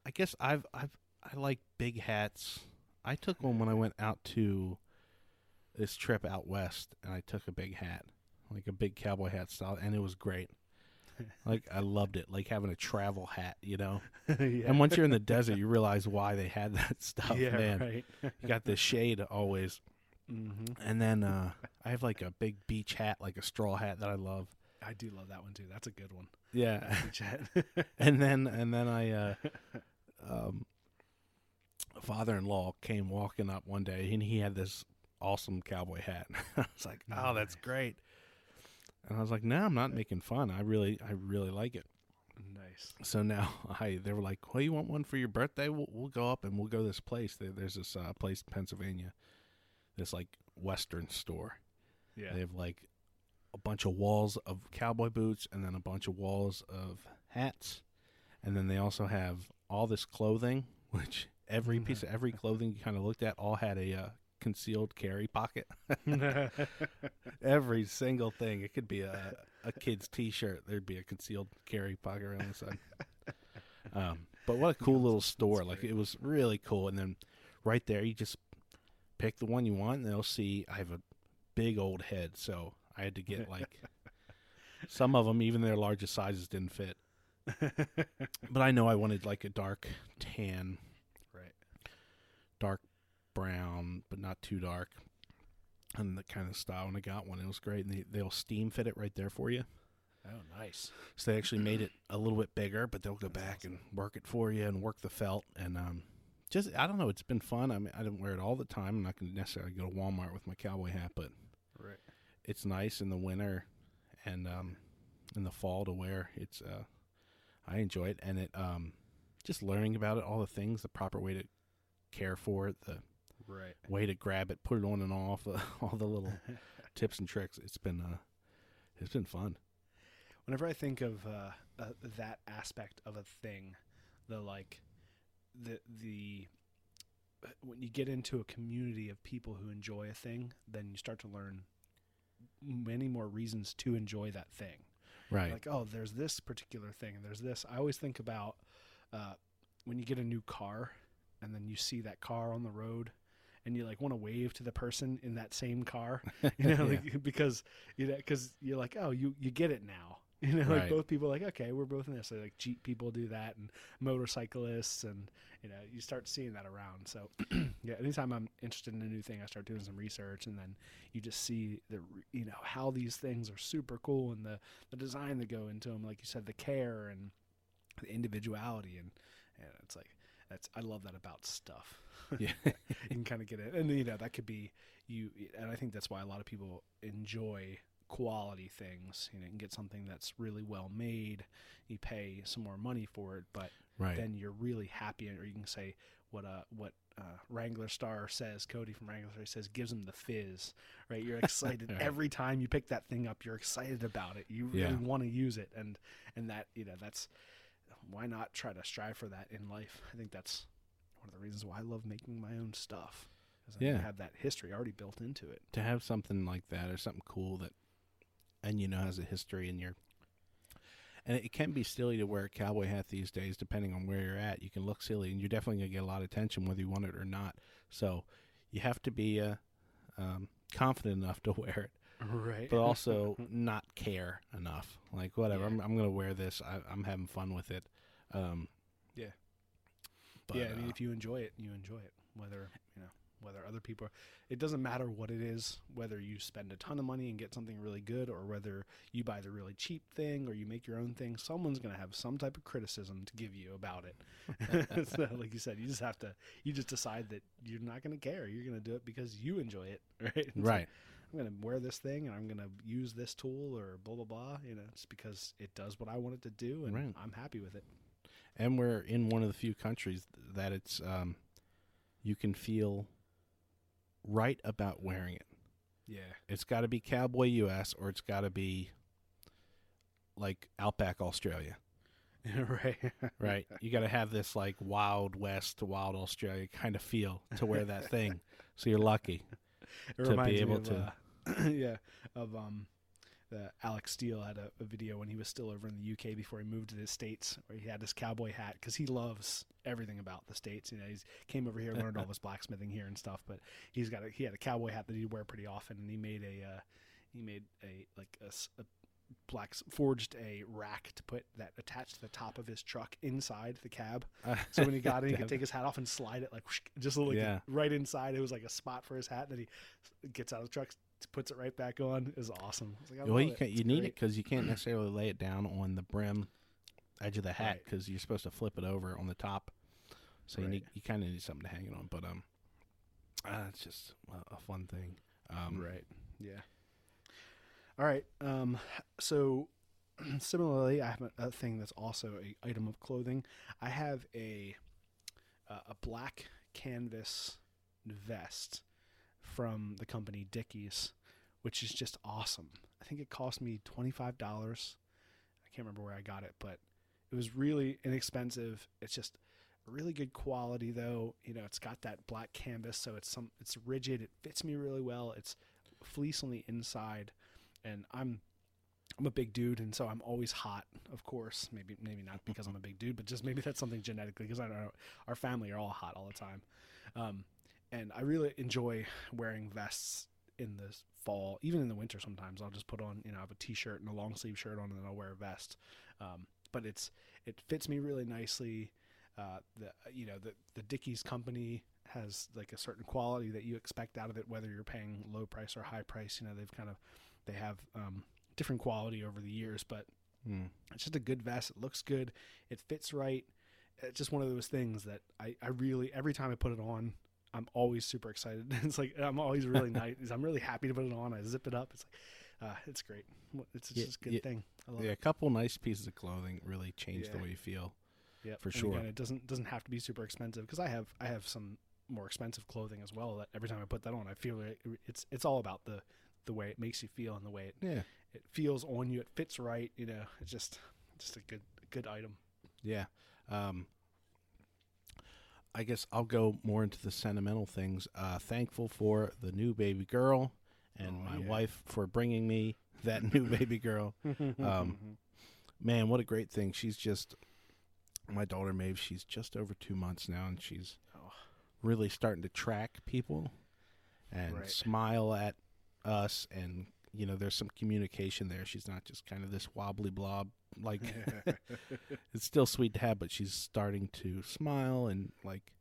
Speaker 2: I guess I've I've I like big hats. I took one when I went out to this trip out west, and I took a big hat, like a big cowboy hat style, and it was great. like I loved it, like having a travel hat, you know.
Speaker 1: yeah.
Speaker 2: And once you're in the desert, you realize why they had that stuff.
Speaker 1: yeah.
Speaker 2: man,
Speaker 1: Right.
Speaker 2: you got the shade always.
Speaker 1: hmm
Speaker 2: And then uh, I have like a big beach hat, like a straw hat that I love.
Speaker 1: I do love that one too. That's a good one.
Speaker 2: Yeah. And then and then I uh um father-in-law came walking up one day and he had this awesome cowboy hat. I was like, "Oh, that's great." And I was like, "No, I'm not making fun. I really I really like it."
Speaker 1: nice.
Speaker 2: So now I they were like, "Well, you want one for your birthday? We'll, we'll go up and we'll go to this place. There, there's this uh, place in Pennsylvania, this like Western store.
Speaker 1: Yeah.
Speaker 2: They have like a bunch of walls of cowboy boots and then a bunch of walls of hats. And then they also have all this clothing, which every piece of every clothing you kind of looked at all had a uh, concealed carry pocket. every single thing. It could be a, a kid's t shirt, there'd be a concealed carry pocket around the side. Um, but what a cool little store. Like it was really cool. And then right there, you just pick the one you want and they'll see I have a big old head. So I had to get like some of them, even their largest sizes didn't fit. but I know I wanted like a dark tan,
Speaker 1: right.
Speaker 2: dark brown, but not too dark. And the kind of style, and I got one. It was great, and they, they'll steam fit it right there for you.
Speaker 1: Oh, nice.
Speaker 2: So they actually made it a little bit bigger, but they'll go back and work it for you and work the felt. And um, just I don't know, it's been fun. I mean, I don't wear it all the time. I'm not going to necessarily go to Walmart with my cowboy hat, but
Speaker 1: Right.
Speaker 2: it's nice in the winter and um, in the fall to wear. It's uh, I enjoy it, and it um, just learning about it, all the things, the proper way to care for it, the
Speaker 1: Right.
Speaker 2: way to grab it, put it on and off, uh, all the little tips and tricks. It's been uh, it's been fun.
Speaker 1: Whenever I think of uh, uh, that aspect of a thing, the like, the the when you get into a community of people who enjoy a thing, then you start to learn many more reasons to enjoy that thing.
Speaker 2: Right.
Speaker 1: Like, oh, there's this particular thing, and there's this. I always think about uh, when you get a new car, and then you see that car on the road, and you like want to wave to the person in that same car, you know, like, because you know, because you're like, oh, you you get it now. You know, like both people are like, okay, we're both in this. So, like Jeep people do that, and motorcyclists, and you know, you start seeing that around. So, yeah, anytime I'm interested in a new thing, I start doing some research, and then you just see the, you know, how these things are super cool, and the the design that go into them, like you said, the care and the individuality, and and it's like that's I love that about stuff.
Speaker 2: Yeah.
Speaker 1: you can kind of get it, and you know that could be you, and I think that's why a lot of people enjoy quality things. You know, you can get something that's really well made. You pay some more money for it, but
Speaker 2: Right.
Speaker 1: then you're really happy, or you can say what uh what uh, Wrangler Star says. Cody from Wrangler Star says gives them the fizz, right? You're excited
Speaker 2: Right.
Speaker 1: every time you pick that thing up. You're excited about it. You really
Speaker 2: Yeah.
Speaker 1: want to use it, and and that you know that's why not try to strive for that in life. I think that's one of the reasons why I love making my own stuff.
Speaker 2: Yeah.
Speaker 1: have that history already built into it.
Speaker 2: to have something like that or something cool that and you know has a history in your and it can be silly to wear a cowboy hat these days depending on where you're at you can look silly and you're definitely going to get a lot of attention whether you want it or not so you have to be uh, um, confident enough to wear it
Speaker 1: Right.
Speaker 2: but also not care enough like whatever
Speaker 1: Yeah.
Speaker 2: i'm, I'm going to wear this I, i'm having fun with it um,
Speaker 1: Yeah.
Speaker 2: but,
Speaker 1: yeah, I mean,
Speaker 2: uh,
Speaker 1: if you enjoy it, you enjoy it. Whether you know whether other people, it doesn't matter what it is. Whether you spend a ton of money and get something really good, or whether you buy the really cheap thing, or you make your own thing, someone's gonna have some type of criticism to give you about it. so, like you said, you just have to, you just decide that you're not gonna care. You're gonna do it because you enjoy it, right? It's like,
Speaker 2: right
Speaker 1: I'm gonna wear this thing and I'm gonna use this tool or blah blah blah. You know, it's because it does what I want it to do, and
Speaker 2: Right.
Speaker 1: I'm happy with it.
Speaker 2: And we're in one of the few countries that it's um, you can feel right about wearing it.
Speaker 1: Yeah.
Speaker 2: It's got to be Cowboy US or it's got to be like Outback Australia,
Speaker 1: right.
Speaker 2: right? you got to have this like Wild West, Wild Australia kind of feel to wear that thing. So you're lucky.
Speaker 1: It
Speaker 2: to be able
Speaker 1: of,
Speaker 2: to-
Speaker 1: uh, yeah, of um, the Alex Steele had a, a video when he was still over in the UK before he moved to the states, where he had his cowboy hat because he loves everything about the states. You know, he came over here, learned all this blacksmithing here and stuff, but he's got a, he had a cowboy hat that he'd wear pretty often, and he made a uh, he made a like a black forged a rack to put that attached to the top of his truck inside the cab. So when he got in, he could take his hat off and slide it like whoosh, just like
Speaker 2: Yeah.
Speaker 1: right inside. It was like a spot for his hat. Then he gets out of the truck, puts it right back on. is awesome. Like,
Speaker 2: well, you can, you need it because you can't necessarily lay it down on the brim edge of the hat
Speaker 1: Right.
Speaker 2: because you're supposed to flip it over on the top. So you
Speaker 1: Right.
Speaker 2: need you kind of need something to hang it on. But um, uh, it's just a, a fun thing. Um,
Speaker 1: Right. Yeah. All right. Um, so similarly, I have a, a thing that's also a item of clothing. I have a uh, a black canvas vest from the company Dickies, which is just awesome. I think it cost me twenty five dollars. I can't remember where I got it, but it was really inexpensive. It's just really good quality though. You know, it's got that black canvas, so it's some it's rigid. It fits me really well. It's fleece on the inside, and I'm I'm a big dude, and so I'm always hot. Of course, maybe maybe not because I'm a big dude, but just maybe that's something genetically because I don't know our family are all hot all the time. Um, and I really enjoy wearing vests in the fall, even in the winter. Sometimes I'll just put on, you know, I have a t-shirt and a long sleeve shirt on, and then I'll wear a vest. Um, but it's it fits me really nicely. Uh, the you know the the Dickies company has like a certain quality that you expect out of it, whether you're paying low price or high price. You know they've kind of they have um, different quality over the years, but
Speaker 2: mm.
Speaker 1: it's just a good vest. It looks good. It fits right. It's just one of those things that I, I really every time I put it on, I'm always super excited. it's like I'm always really nice. I'm really happy to put it on. I zip it up. It's like, uh, it's great. It's
Speaker 2: Yeah,
Speaker 1: just a good
Speaker 2: yeah,
Speaker 1: thing. I love
Speaker 2: Yeah, a couple nice pieces of clothing really change the way you feel.
Speaker 1: Yeah,
Speaker 2: for
Speaker 1: and
Speaker 2: sure.
Speaker 1: Again, it doesn't doesn't have to be super expensive because I have I have some more expensive clothing as well. That every time I put that on, I feel it, it's it's all about the the way it makes you feel and the way it,
Speaker 2: Yeah,
Speaker 1: it feels on you. It fits right. You know, it's just just a good good item.
Speaker 2: yeah. Um, I guess I'll go more into the sentimental things. Uh, thankful for the new baby girl and
Speaker 1: Oh,
Speaker 2: my
Speaker 1: yeah.
Speaker 2: wife for bringing me that new baby girl. Um, man, what a great thing! She's just my daughter Maeve. She's just over two months now, and she's
Speaker 1: Oh.
Speaker 2: really starting to track people and
Speaker 1: Right.
Speaker 2: smile at us, and you know, there's some communication there. She's not just kind of this wobbly blob. Like it's still sweet to have, but she's starting to smile and like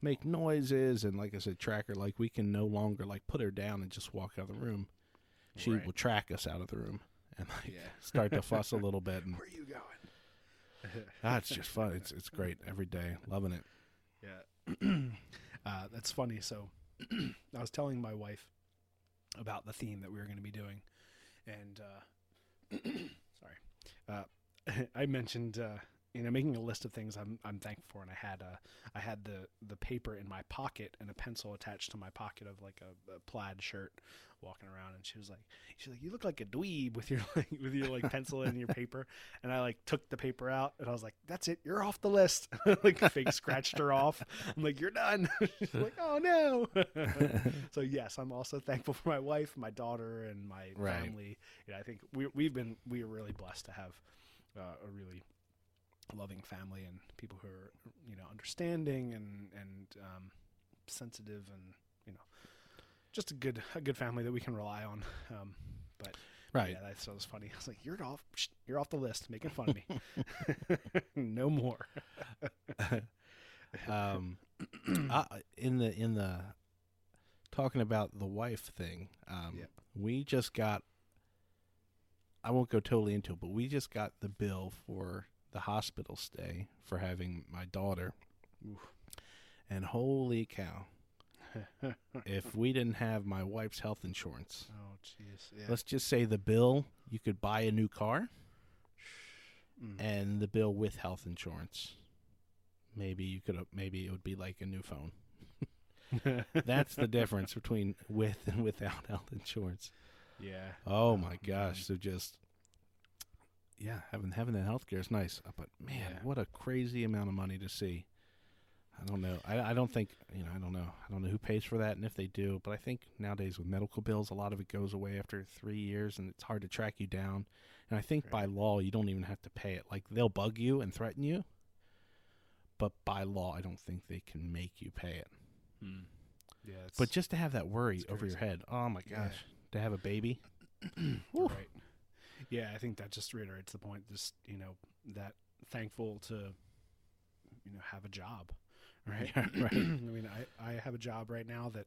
Speaker 2: make noises and like I said, track her. Like we can no longer like put her down and just walk out of the room. She
Speaker 1: Right.
Speaker 2: will track us out of the room and like
Speaker 1: Yeah.
Speaker 2: start to fuss a little bit. And
Speaker 1: Where are you going?
Speaker 2: that's just fun. It's it's great every day. Loving it.
Speaker 1: Yeah. uh, that's funny. So I was telling my wife about the theme that we were going to be doing, and uh, sorry, uh, I mentioned uh, you know making a list of things I'm I'm thankful for, and I had uh, I had the the paper in my pocket and a pencil attached to my pocket of like a, a plaid shirt, walking around, and she was like, she's like, you look like a dweeb with your like, with your like pencil and your paper, and I like took the paper out, and I was like, that's it, you're off the list, like fake scratched her off. I'm like, you're done. she's like, oh no. so yes, I'm also thankful for my wife, my daughter, and my
Speaker 2: Right.
Speaker 1: family. You know, I think we we've been we are really blessed to have uh, a really loving family and people who are you know understanding and and um, sensitive and just a good a good family that we can rely on. Um, but
Speaker 2: Right.
Speaker 1: yeah, that so was funny. I was like, "You're off, you're off the list, making fun of me. no more."
Speaker 2: um, I, in the in the talking about the wife thing, um,
Speaker 1: Yep.
Speaker 2: we just got. I won't go totally into it, but we just got the bill for the hospital stay for having my daughter, and holy cow! If we didn't have my wife's health insurance,
Speaker 1: Oh, jeez. Yeah.
Speaker 2: let's just say the bill you could buy a new car,
Speaker 1: Mm.
Speaker 2: and the bill with health insurance. Maybe you could maybe it would be like a new phone. That's the difference between with and without health insurance.
Speaker 1: yeah.
Speaker 2: Oh my gosh! So just yeah, having having that health care is nice, but man,
Speaker 1: Yeah.
Speaker 2: what a crazy amount of money to see. I don't know. I, I don't think you know. I don't know. I don't know who pays for that, and if they do. But I think nowadays with medical bills, a lot of it goes away after three years, and it's hard to track you down. And I think by law, you don't even have to pay it. Like they'll bug you and threaten you, but by law, I don't think they can make you pay it.
Speaker 1: Hmm. Yeah.
Speaker 2: But just to have that worry over your head, oh my gosh,
Speaker 1: Yeah.
Speaker 2: to have a baby,
Speaker 1: right. Yeah, I think that just reiterates the point. Just you know that thankful to you know have a job, right?
Speaker 2: Right.
Speaker 1: I mean, I I have a job right now that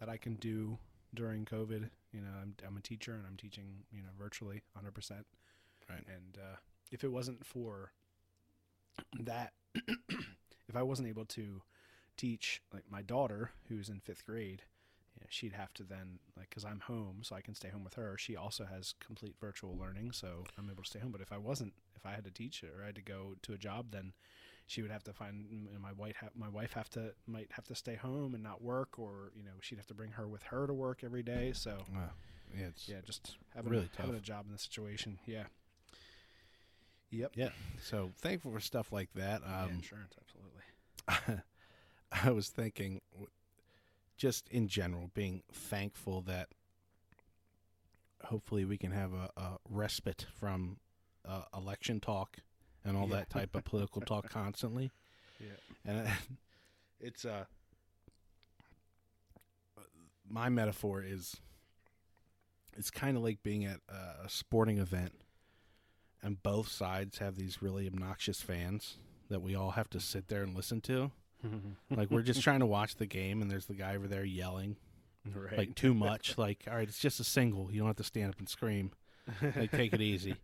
Speaker 1: that I can do during COVID. You know, I'm I'm a teacher and I'm teaching you know virtually 100 percent.
Speaker 2: Right.
Speaker 1: And uh, if it wasn't for that, if I wasn't able to teach like my daughter who's in fifth grade, you know, she'd have to then like because I'm home, so I can stay home with her. She also has complete virtual learning, so I'm able to stay home. But if I wasn't, if I had to teach or I had to go to a job, then she would have to find my wife ha- my wife have to might have to stay home and not work, or you know she'd have to bring her with her to work every day. So
Speaker 2: Wow. yeah, it's
Speaker 1: yeah, just having
Speaker 2: Really
Speaker 1: having a job in the situation. Yeah. Yep.
Speaker 2: yeah. So thankful for stuff like that.
Speaker 1: yeah,
Speaker 2: Um,
Speaker 1: insurance, absolutely.
Speaker 2: I was thinking, just in general, being thankful that hopefully we can have a, a respite from uh, election talk and all
Speaker 1: Yeah.
Speaker 2: that type of political talk constantly.
Speaker 1: Yeah.
Speaker 2: And it's uh, my metaphor is it's kind of like being at a sporting event and both sides have these really obnoxious fans that we all have to sit there and listen to. Like we're just trying to watch the game, and there's the guy over there yelling
Speaker 1: right.
Speaker 2: like too much. like, all right, it's just a single. You don't have to stand up and scream. Like, take it easy.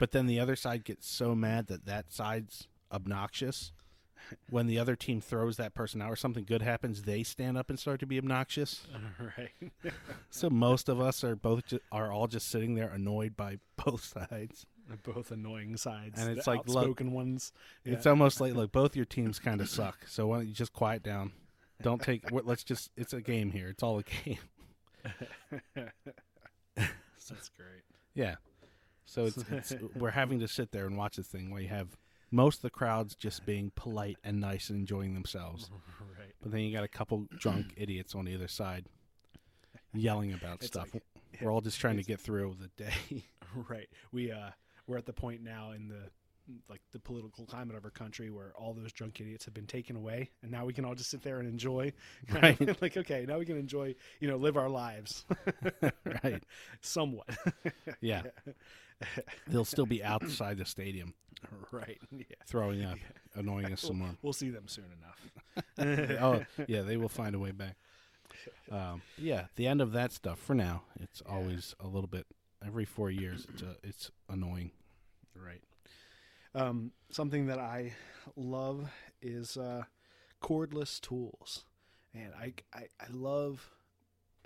Speaker 2: But then the other side gets so mad that that side's obnoxious. When the other team throws that person out or something good happens, they stand up and start to be obnoxious.
Speaker 1: right.
Speaker 2: So most of us are both ju- are all just sitting there annoyed by both sides.
Speaker 1: Both annoying sides,
Speaker 2: And it's
Speaker 1: the
Speaker 2: like, look,
Speaker 1: outspoken ones.
Speaker 2: It's almost like look, both your teams kind of suck. So why don't you just quiet down? Don't take. Let's just. It's a game here. It's all a game.
Speaker 1: That's great.
Speaker 2: Yeah. So it's, it's we're having to sit there and watch this thing where you have most of the crowds just being polite and nice and enjoying themselves,
Speaker 1: Right.
Speaker 2: but then you got a couple drunk idiots on the other side yelling about
Speaker 1: It's
Speaker 2: stuff.
Speaker 1: like
Speaker 2: we're all just trying to get through the day.
Speaker 1: right. We uh we're at the point now in the like the political climate of our country where all those drunk idiots have been taken away and now we can all just sit there and enjoy
Speaker 2: Right.
Speaker 1: like okay now we can enjoy you know live our lives
Speaker 2: right.
Speaker 1: somewhat
Speaker 2: Yeah. They'll still be outside the stadium
Speaker 1: right yeah
Speaker 2: throwing up, annoying us some more.
Speaker 1: we'll see them soon enough
Speaker 2: oh, yeah, they will find a way back. Um, yeah, the end of that stuff for now. It's always a little bit every four years. It's uh, it's annoying.
Speaker 1: Right. Um, something that I love is uh, cordless tools, and I, I I love,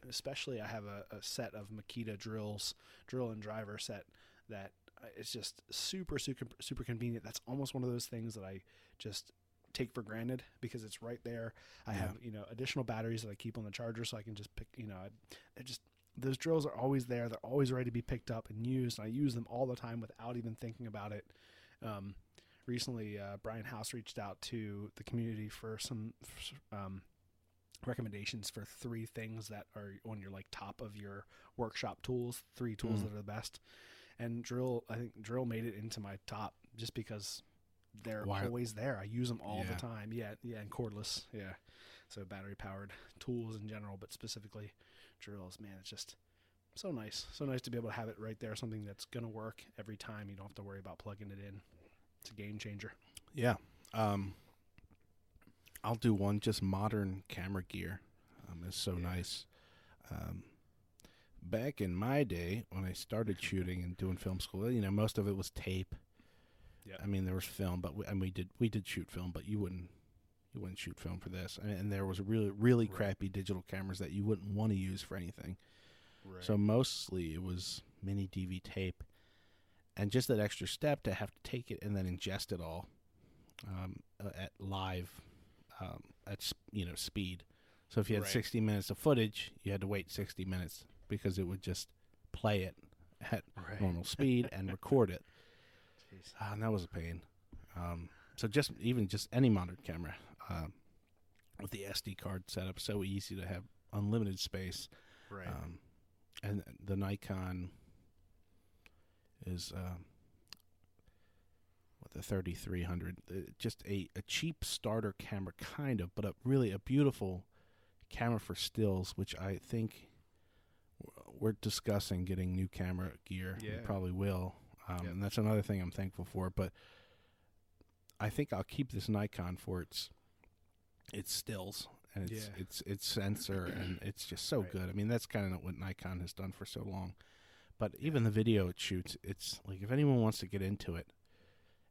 Speaker 1: especially I have a, a set of Makita drills, drill and driver set that uh, it's just super super super convenient. That's almost one of those things that I just take for granted because it's right there. I
Speaker 2: Yeah.
Speaker 1: have you know additional batteries that I keep on the charger, so I can just pick. You know, I, just those drills are always there. They're always ready to be picked up and used. And I use them all the time without even thinking about it. Um, recently, uh, Brian House reached out to the community for some um, recommendations for three things that are on your like top of your workshop tools. Three tools
Speaker 2: Mm.
Speaker 1: that are the best. And drill, I think drill made it into my top just because they're
Speaker 2: Why-
Speaker 1: always there. I use them all
Speaker 2: Yeah.
Speaker 1: the time. Yeah, yeah, and cordless. Yeah, so battery powered tools in general, but specifically drills. Man, it's just so nice. So nice to be able to have it right there. Something that's gonna work every time. You don't have to worry about plugging it in. It's a game changer.
Speaker 2: Yeah. Um, I'll do one just modern camera gear. Um, it's so
Speaker 1: Yeah.
Speaker 2: nice. Um, back in my day when I started shooting and doing film school, you know, most of it was tape.
Speaker 1: Yeah.
Speaker 2: I mean, there was film, but we, and we did we did shoot film, but you wouldn't you wouldn't shoot film for this. And, and there was really really
Speaker 1: Right.
Speaker 2: crappy digital cameras that you wouldn't want to use for anything.
Speaker 1: Right.
Speaker 2: So mostly it was mini DV tape, and just that extra step to have to take it and then ingest it all um, uh, at live um, at you know speed. So if you had
Speaker 1: Right.
Speaker 2: 60 minutes of footage, you had to wait 60 minutes because it would just play it at
Speaker 1: Right.
Speaker 2: normal speed and record it. Ah, and that was a pain. Um, so just even just any modern camera um, with the SD card setup, so easy to have unlimited space.
Speaker 1: Right.
Speaker 2: Um, and the Nikon is um, what the 3300, uh, just a, a cheap starter camera, kind of, but a really a beautiful camera for stills, which I think we're discussing getting new camera gear. We probably will, um, and that's another thing I'm thankful for. But I think I'll keep this Nikon for its its stills and its
Speaker 1: Yeah.
Speaker 2: its its sensor, and it's just so
Speaker 1: Right.
Speaker 2: good. I mean, that's kind of what Nikon has done for so long. But even the video it shoots, it's like if anyone wants to get into it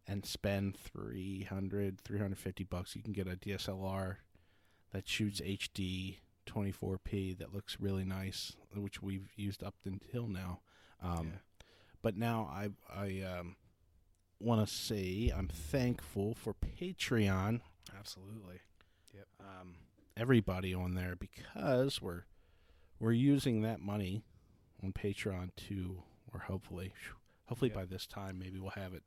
Speaker 2: and spend 300, 350 bucks, you can get a DSLR that shoots HD 24p that looks really nice, which we've used up until now. Um,
Speaker 1: Yeah.
Speaker 2: But now I I um, want to say I'm thankful for Patreon
Speaker 1: Absolutely.
Speaker 2: um, everybody on there because we're we're using that money on Patreon to, or hopefully, hopefully
Speaker 1: Yeah.
Speaker 2: by this time maybe we'll have it.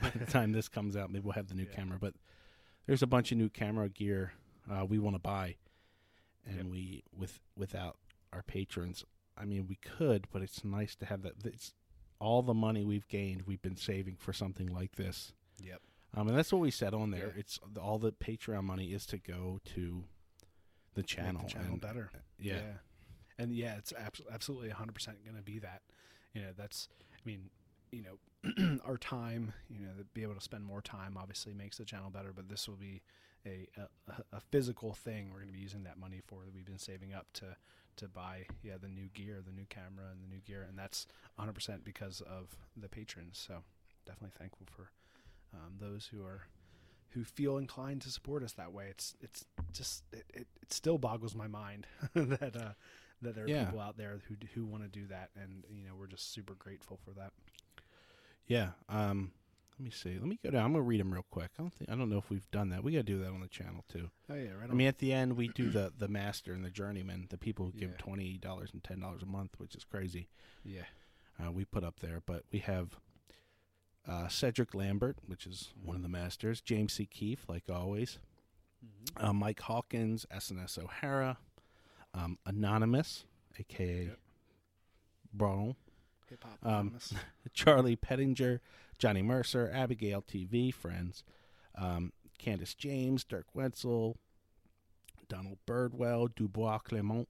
Speaker 2: By the time this comes out, maybe we'll have the new
Speaker 1: Yeah.
Speaker 2: camera. But there's a bunch of new camera gear uh, we want to buy, and
Speaker 1: Yep.
Speaker 2: we with without our patrons, I mean we could, but it's nice to have that. It's all the money we've gained, we've been saving for something like this.
Speaker 1: Yep.
Speaker 2: Um, and that's what we said on there.
Speaker 1: Yeah.
Speaker 2: It's all the Patreon money is to go to the channel.
Speaker 1: Make the channel
Speaker 2: and-
Speaker 1: better.
Speaker 2: Yeah.
Speaker 1: And yeah, it's abs- absolutely 100% going to be that. You know, that's, I mean, you know, our time, you know, to be able to spend more time obviously makes the channel better, but this will be a, a, a physical thing we're going to be using that money for that we've been saving up to, to buy, yeah, the new gear, the new camera and the new gear. And that's 100% because of the patrons. So definitely thankful for um, those who are who feel inclined to support us that way. It's it's just it, it, it still boggles my mind that uh, that there are
Speaker 2: Yeah.
Speaker 1: people out there who who want to do that, and you know we're just super grateful for that.
Speaker 2: Yeah. Um, let me see. Let me go down. I'm gonna read them real quick. I don't think I don't know if we've done that. We gotta do that on the channel too.
Speaker 1: Oh yeah, right.
Speaker 2: I mean, at the end we do the the master and the journeyman, the people who give
Speaker 1: Yeah.
Speaker 2: twenty dollars and ten dollars a month, which is crazy.
Speaker 1: yeah,
Speaker 2: Uh, we put up there, but we have uh, Cedric Lambert, which is one of the masters. James C. Keefe, like always. Uh, Mike Hawkins, SNS O'Hara, um, Anonymous, aka
Speaker 1: Yep.
Speaker 2: Um, Charlie Pettinger, Johnny Mercer, Abigail TV, friends, um, Candace James, Dirk Wetzel, Donald Birdwell, Dubois Clement,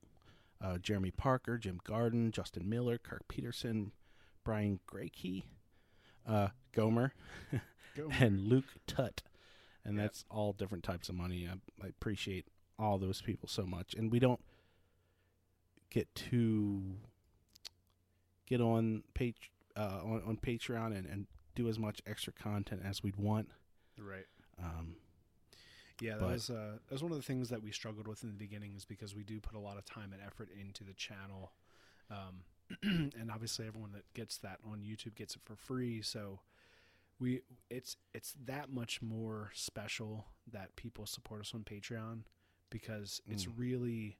Speaker 2: uh, Jeremy Parker, Jim Garden, Justin Miller, Kirk Peterson, Brian Grayke, uh, Gomer,
Speaker 1: Gomer.
Speaker 2: and Luke Tutt. And that's all different types of money. I, I appreciate all those people so much. And we don't get to get on page uh, on, on Patreon and, and do as much extra content as we'd want.
Speaker 1: right.
Speaker 2: Um,
Speaker 1: Yeah, that
Speaker 2: But-
Speaker 1: was uh, that was one of the things that we struggled with in the beginning, is because we do put a lot of time and effort into the channel, um, and obviously everyone that gets that on YouTube gets it for free. So we it's it's that much more special that people support us on Patreon because it's
Speaker 2: Mm.
Speaker 1: really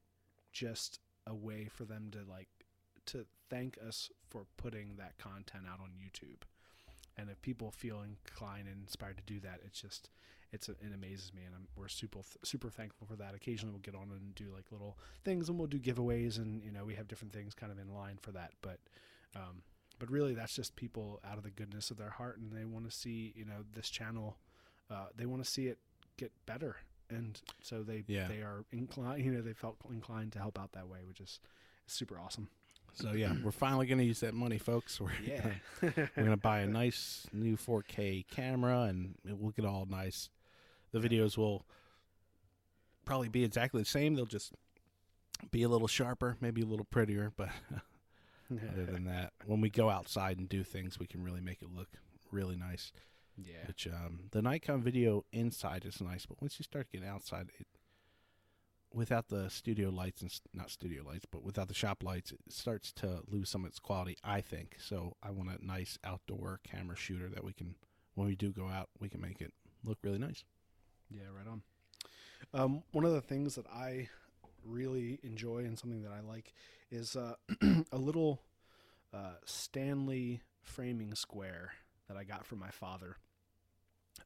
Speaker 1: just a way for them to like to thank us for putting that content out on YouTube. And if people feel inclined and inspired to do that, it's just it's it amazes me, and I'm, we're super super thankful for that. Occasionally, we'll get on and do like little things, and we'll do giveaways, and you know we have different things kind of in line for that. But um, but really, that's just people out of the goodness of their heart, and they want to see you know this channel, uh, they want to see it get better, and so they
Speaker 2: Yeah.
Speaker 1: they are inclined, you know, they felt inclined to help out that way, which is super awesome.
Speaker 2: So yeah, we're finally going to use that money, folks. We're
Speaker 1: Yeah,
Speaker 2: we're gonna buy a nice new 4K camera, and it will get all nice. The videos will probably be exactly the same. They'll just be a little sharper, maybe a little prettier, but other than that, when we go outside and do things, we can really make it look really nice.
Speaker 1: yeah,
Speaker 2: Which um, the Nikon video inside is nice, but once you start getting outside, it without the studio lights and not studio lights, but without the shop lights, it starts to lose some of its quality. I think so. I want a nice outdoor camera shooter that we can, when we do go out, we can make it look really nice.
Speaker 1: Yeah, right on. Um, one of the things that I really enjoy and something that I like is uh, a little uh, Stanley framing square that I got from my father.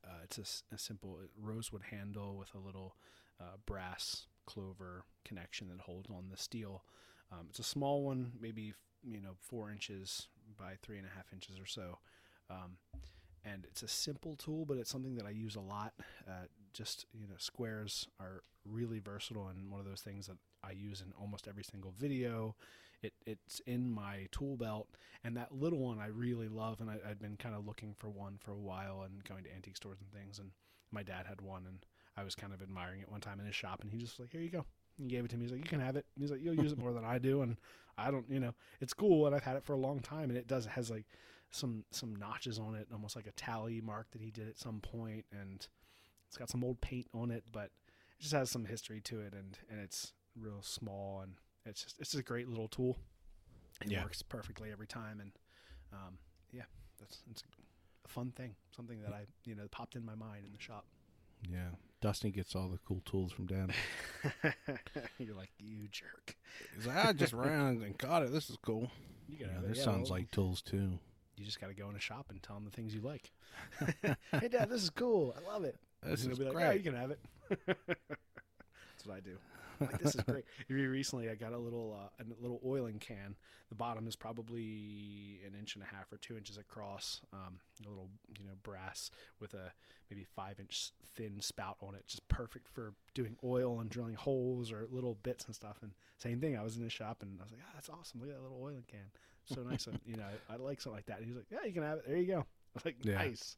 Speaker 1: Uh, it's a simple rosewood handle with a little uh, brass clover connection that holds on the steel. Um, it's a small one, maybe you know four inches by three and a half inches or so. Um, and it's a simple tool, but it's something that I use a lot. Uh, just you know, squares are really versatile and one of those things that I use in almost every single video. It it's in my tool belt, and that little one I really love, and I, I'd been kind of looking for one for a while and going to antique stores and things, and my dad had one, and I was kind of admiring it one time in his shop, and he just like, here you go. He gave it to me. He's like, you can have it. He's like, you'll use it more than I do, and I don't, you know, it's cool, and I've had it for a long time, and it does it has like some some notches on it, almost like a tally mark that he did at some point, and it's got some old paint on it, but it just has some history to it, and and it's real small, and it's just it's just a great little tool. And it
Speaker 2: Yeah.
Speaker 1: works perfectly every time, and um, yeah, that's it's a fun thing, something that I you know popped in my mind in the shop.
Speaker 2: Yeah, Dusty gets all the cool tools from Dad.
Speaker 1: You're like you jerk.
Speaker 2: He's like, I just ran and caught it. This is cool.
Speaker 1: You
Speaker 2: Yeah,
Speaker 1: gotta have it.
Speaker 2: there's
Speaker 1: Yeah,
Speaker 2: sounds
Speaker 1: well,
Speaker 2: like tools too.
Speaker 1: you just got to go in a shop and tell them the things you like. hey, Dad, this is cool. I love it.
Speaker 2: This is
Speaker 1: they'll be like,
Speaker 2: great.
Speaker 1: "Yeah, you can have it." That's what I do. Like this is great. Recently, I got a little uh, a little oiling can. The bottom is probably an inch and a half or two inches across. Um, a little you know brass with a maybe five inch thin spout on it, just perfect for doing oil and drilling holes or little bits and stuff. And same thing. I was in the shop and I was like, "Ah, that's awesome! Look at that little oiling can, so nice." and, you know, I, I like something like that. And he was like, "Yeah, you can have it. There you go." I like,
Speaker 2: Yeah.
Speaker 1: "Nice."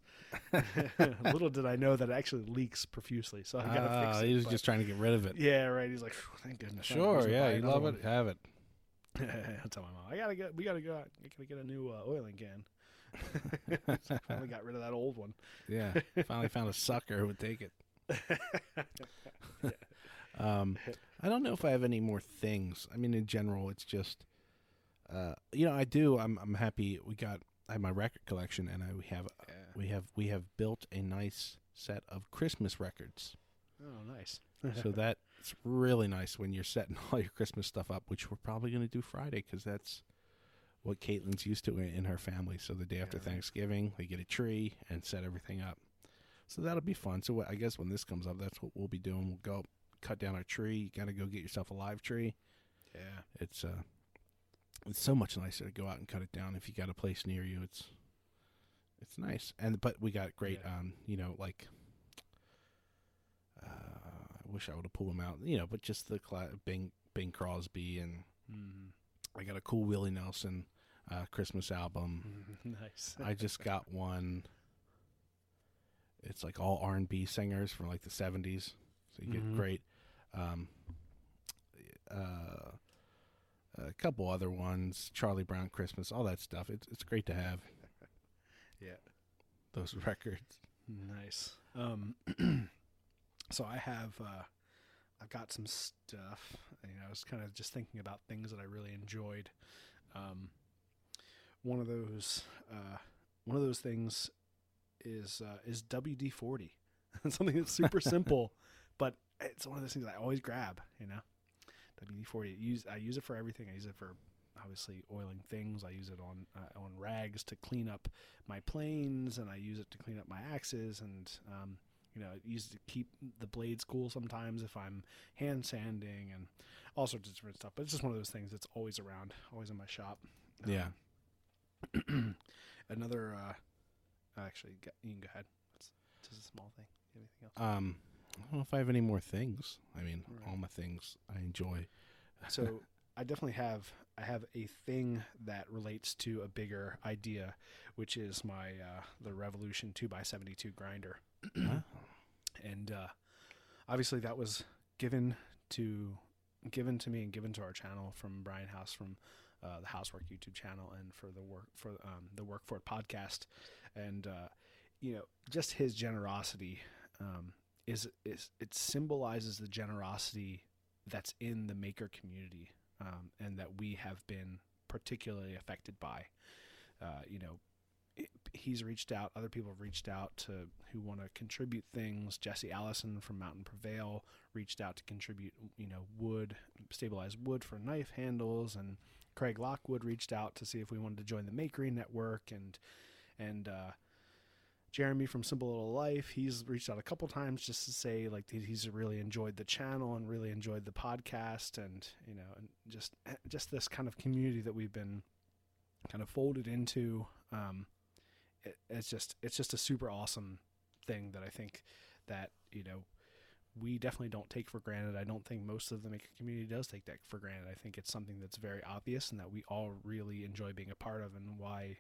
Speaker 1: Little did I know that it actually leaks profusely, so I gotta
Speaker 2: Ah,
Speaker 1: fix it.
Speaker 2: he was
Speaker 1: but-
Speaker 2: just trying to get rid of it.
Speaker 1: yeah, right. He's like, thank goodness.
Speaker 2: Sure, yeah, you love
Speaker 1: one."
Speaker 2: it. Have it.
Speaker 1: I'll tell my mom, I gotta get, we gotta go out. I gotta get a new uh, oiling can. So finally got rid of that old one.
Speaker 2: Yeah, finally found a sucker who would take it. Um, I don't know if I have any more things. I mean, in general, it's just, uh, you know, I do. I'm I'm happy. We got I have my record collection, and I we have we have we have built a nice set of Christmas records.
Speaker 1: Oh, nice.
Speaker 2: so that's really nice when you're setting all your Christmas stuff up, which we're probably going to do Friday because that's what Caitlin's used to in her family. So the day after
Speaker 1: right.
Speaker 2: Thanksgiving, they get a tree and set everything up. So that'll be fun. So I guess when this comes up, that's what we'll be doing. We'll go cut down our tree. You got to go get yourself a live tree.
Speaker 1: Yeah.
Speaker 2: It's uh, it's so much nicer to go out and cut it down if you got a place near you. It's it's nice, and but we got great,
Speaker 1: Yeah.
Speaker 2: um, you know, like. Uh, I wish I would have pulled them out, you know, but just the cla- Bing Bing Crosby and
Speaker 1: Mm-hmm.
Speaker 2: I got a cool Willie Nelson uh, Christmas album.
Speaker 1: nice.
Speaker 2: I just got one. It's like all R and B singers from like the seventies, so you get
Speaker 1: Mhm.
Speaker 2: great. Um, uh, a couple other ones, Charlie Brown Christmas, all that stuff. It's it's great to have
Speaker 1: yeah.
Speaker 2: those records.
Speaker 1: Nice. Um, so I have, uh, I've got some stuff. You know, I was kind of just thinking about things that I really enjoyed. Um, one of those, uh, one of those things is uh, is WD forty. Something that's super simple, but it's one of those things I always grab. You know, WD forty. Use I use it for everything. I use it for obviously oiling things. I use it on uh, on rags to clean up my planes, and I use it to clean up my axes, and um, you know, I use it to keep the blades cool sometimes if I'm hand sanding and all sorts of different stuff. But it's just one of those things that's always around, always in my shop.
Speaker 2: Yeah.
Speaker 1: Um, another, uh, actually, you can go ahead. It's just a small thing. Anything else?
Speaker 2: Um, I don't know if I have any more things. I mean,
Speaker 1: Right.
Speaker 2: all my things I enjoy.
Speaker 1: so I definitely have I have a thing that relates to a bigger idea, which is my uh, the Revolution two x seventy two grinder, and uh, obviously that was given to given to me and given to our channel from Brian House from uh, the Housework YouTube channel and for the work for um, the Work for It podcast, and uh, you know just his generosity um, is is it symbolizes the generosity that's in the maker community um, and that we have been particularly affected by. Uh, you know, it, he's reached out. Other people have reached out to who want to contribute things. Jesse Allison from Mountain Prevail reached out to contribute. You know, wood, stabilized wood for knife handles, and Craig Lockwood reached out to see if we wanted to join the Makery Network, and and uh, Jeremy from Simple Little Life, he's reached out a couple times just to say like he's really enjoyed the channel and really enjoyed the podcast, and you know, and just just this kind of community that we've been kind of folded into. Um, it, it's just it's just a super awesome thing that I think that you know we definitely don't take for granted. I don't think most of the maker community does take that for granted. I think it's something that's very obvious and that we all really enjoy being a part of, and why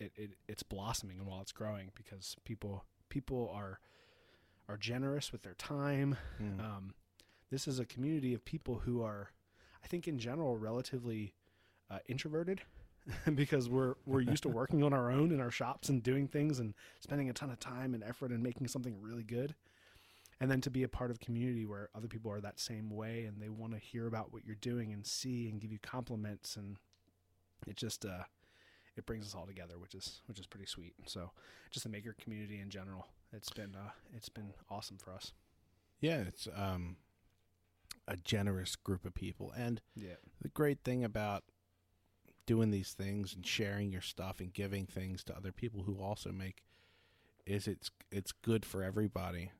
Speaker 1: it, it it's blossoming and while it's growing because people people are are generous with their time.
Speaker 2: Mm.
Speaker 1: Um, this is a community of people who are, I think, in general, relatively uh, introverted because we're we're used to working on our own in our shops and doing things and spending a ton of time and effort and making something really good. And then to be a part of community where other people are that same way and they want to hear about what you're doing and see and give you compliments and it just uh, it brings us all together, which is which is pretty sweet. So just the maker community in general, it's been uh, it's been awesome for us.
Speaker 2: Yeah, it's um, a generous group of people, and
Speaker 1: Yeah.
Speaker 2: the great thing about doing these things and sharing your stuff and giving things to other people who also make is it's it's good for everybody.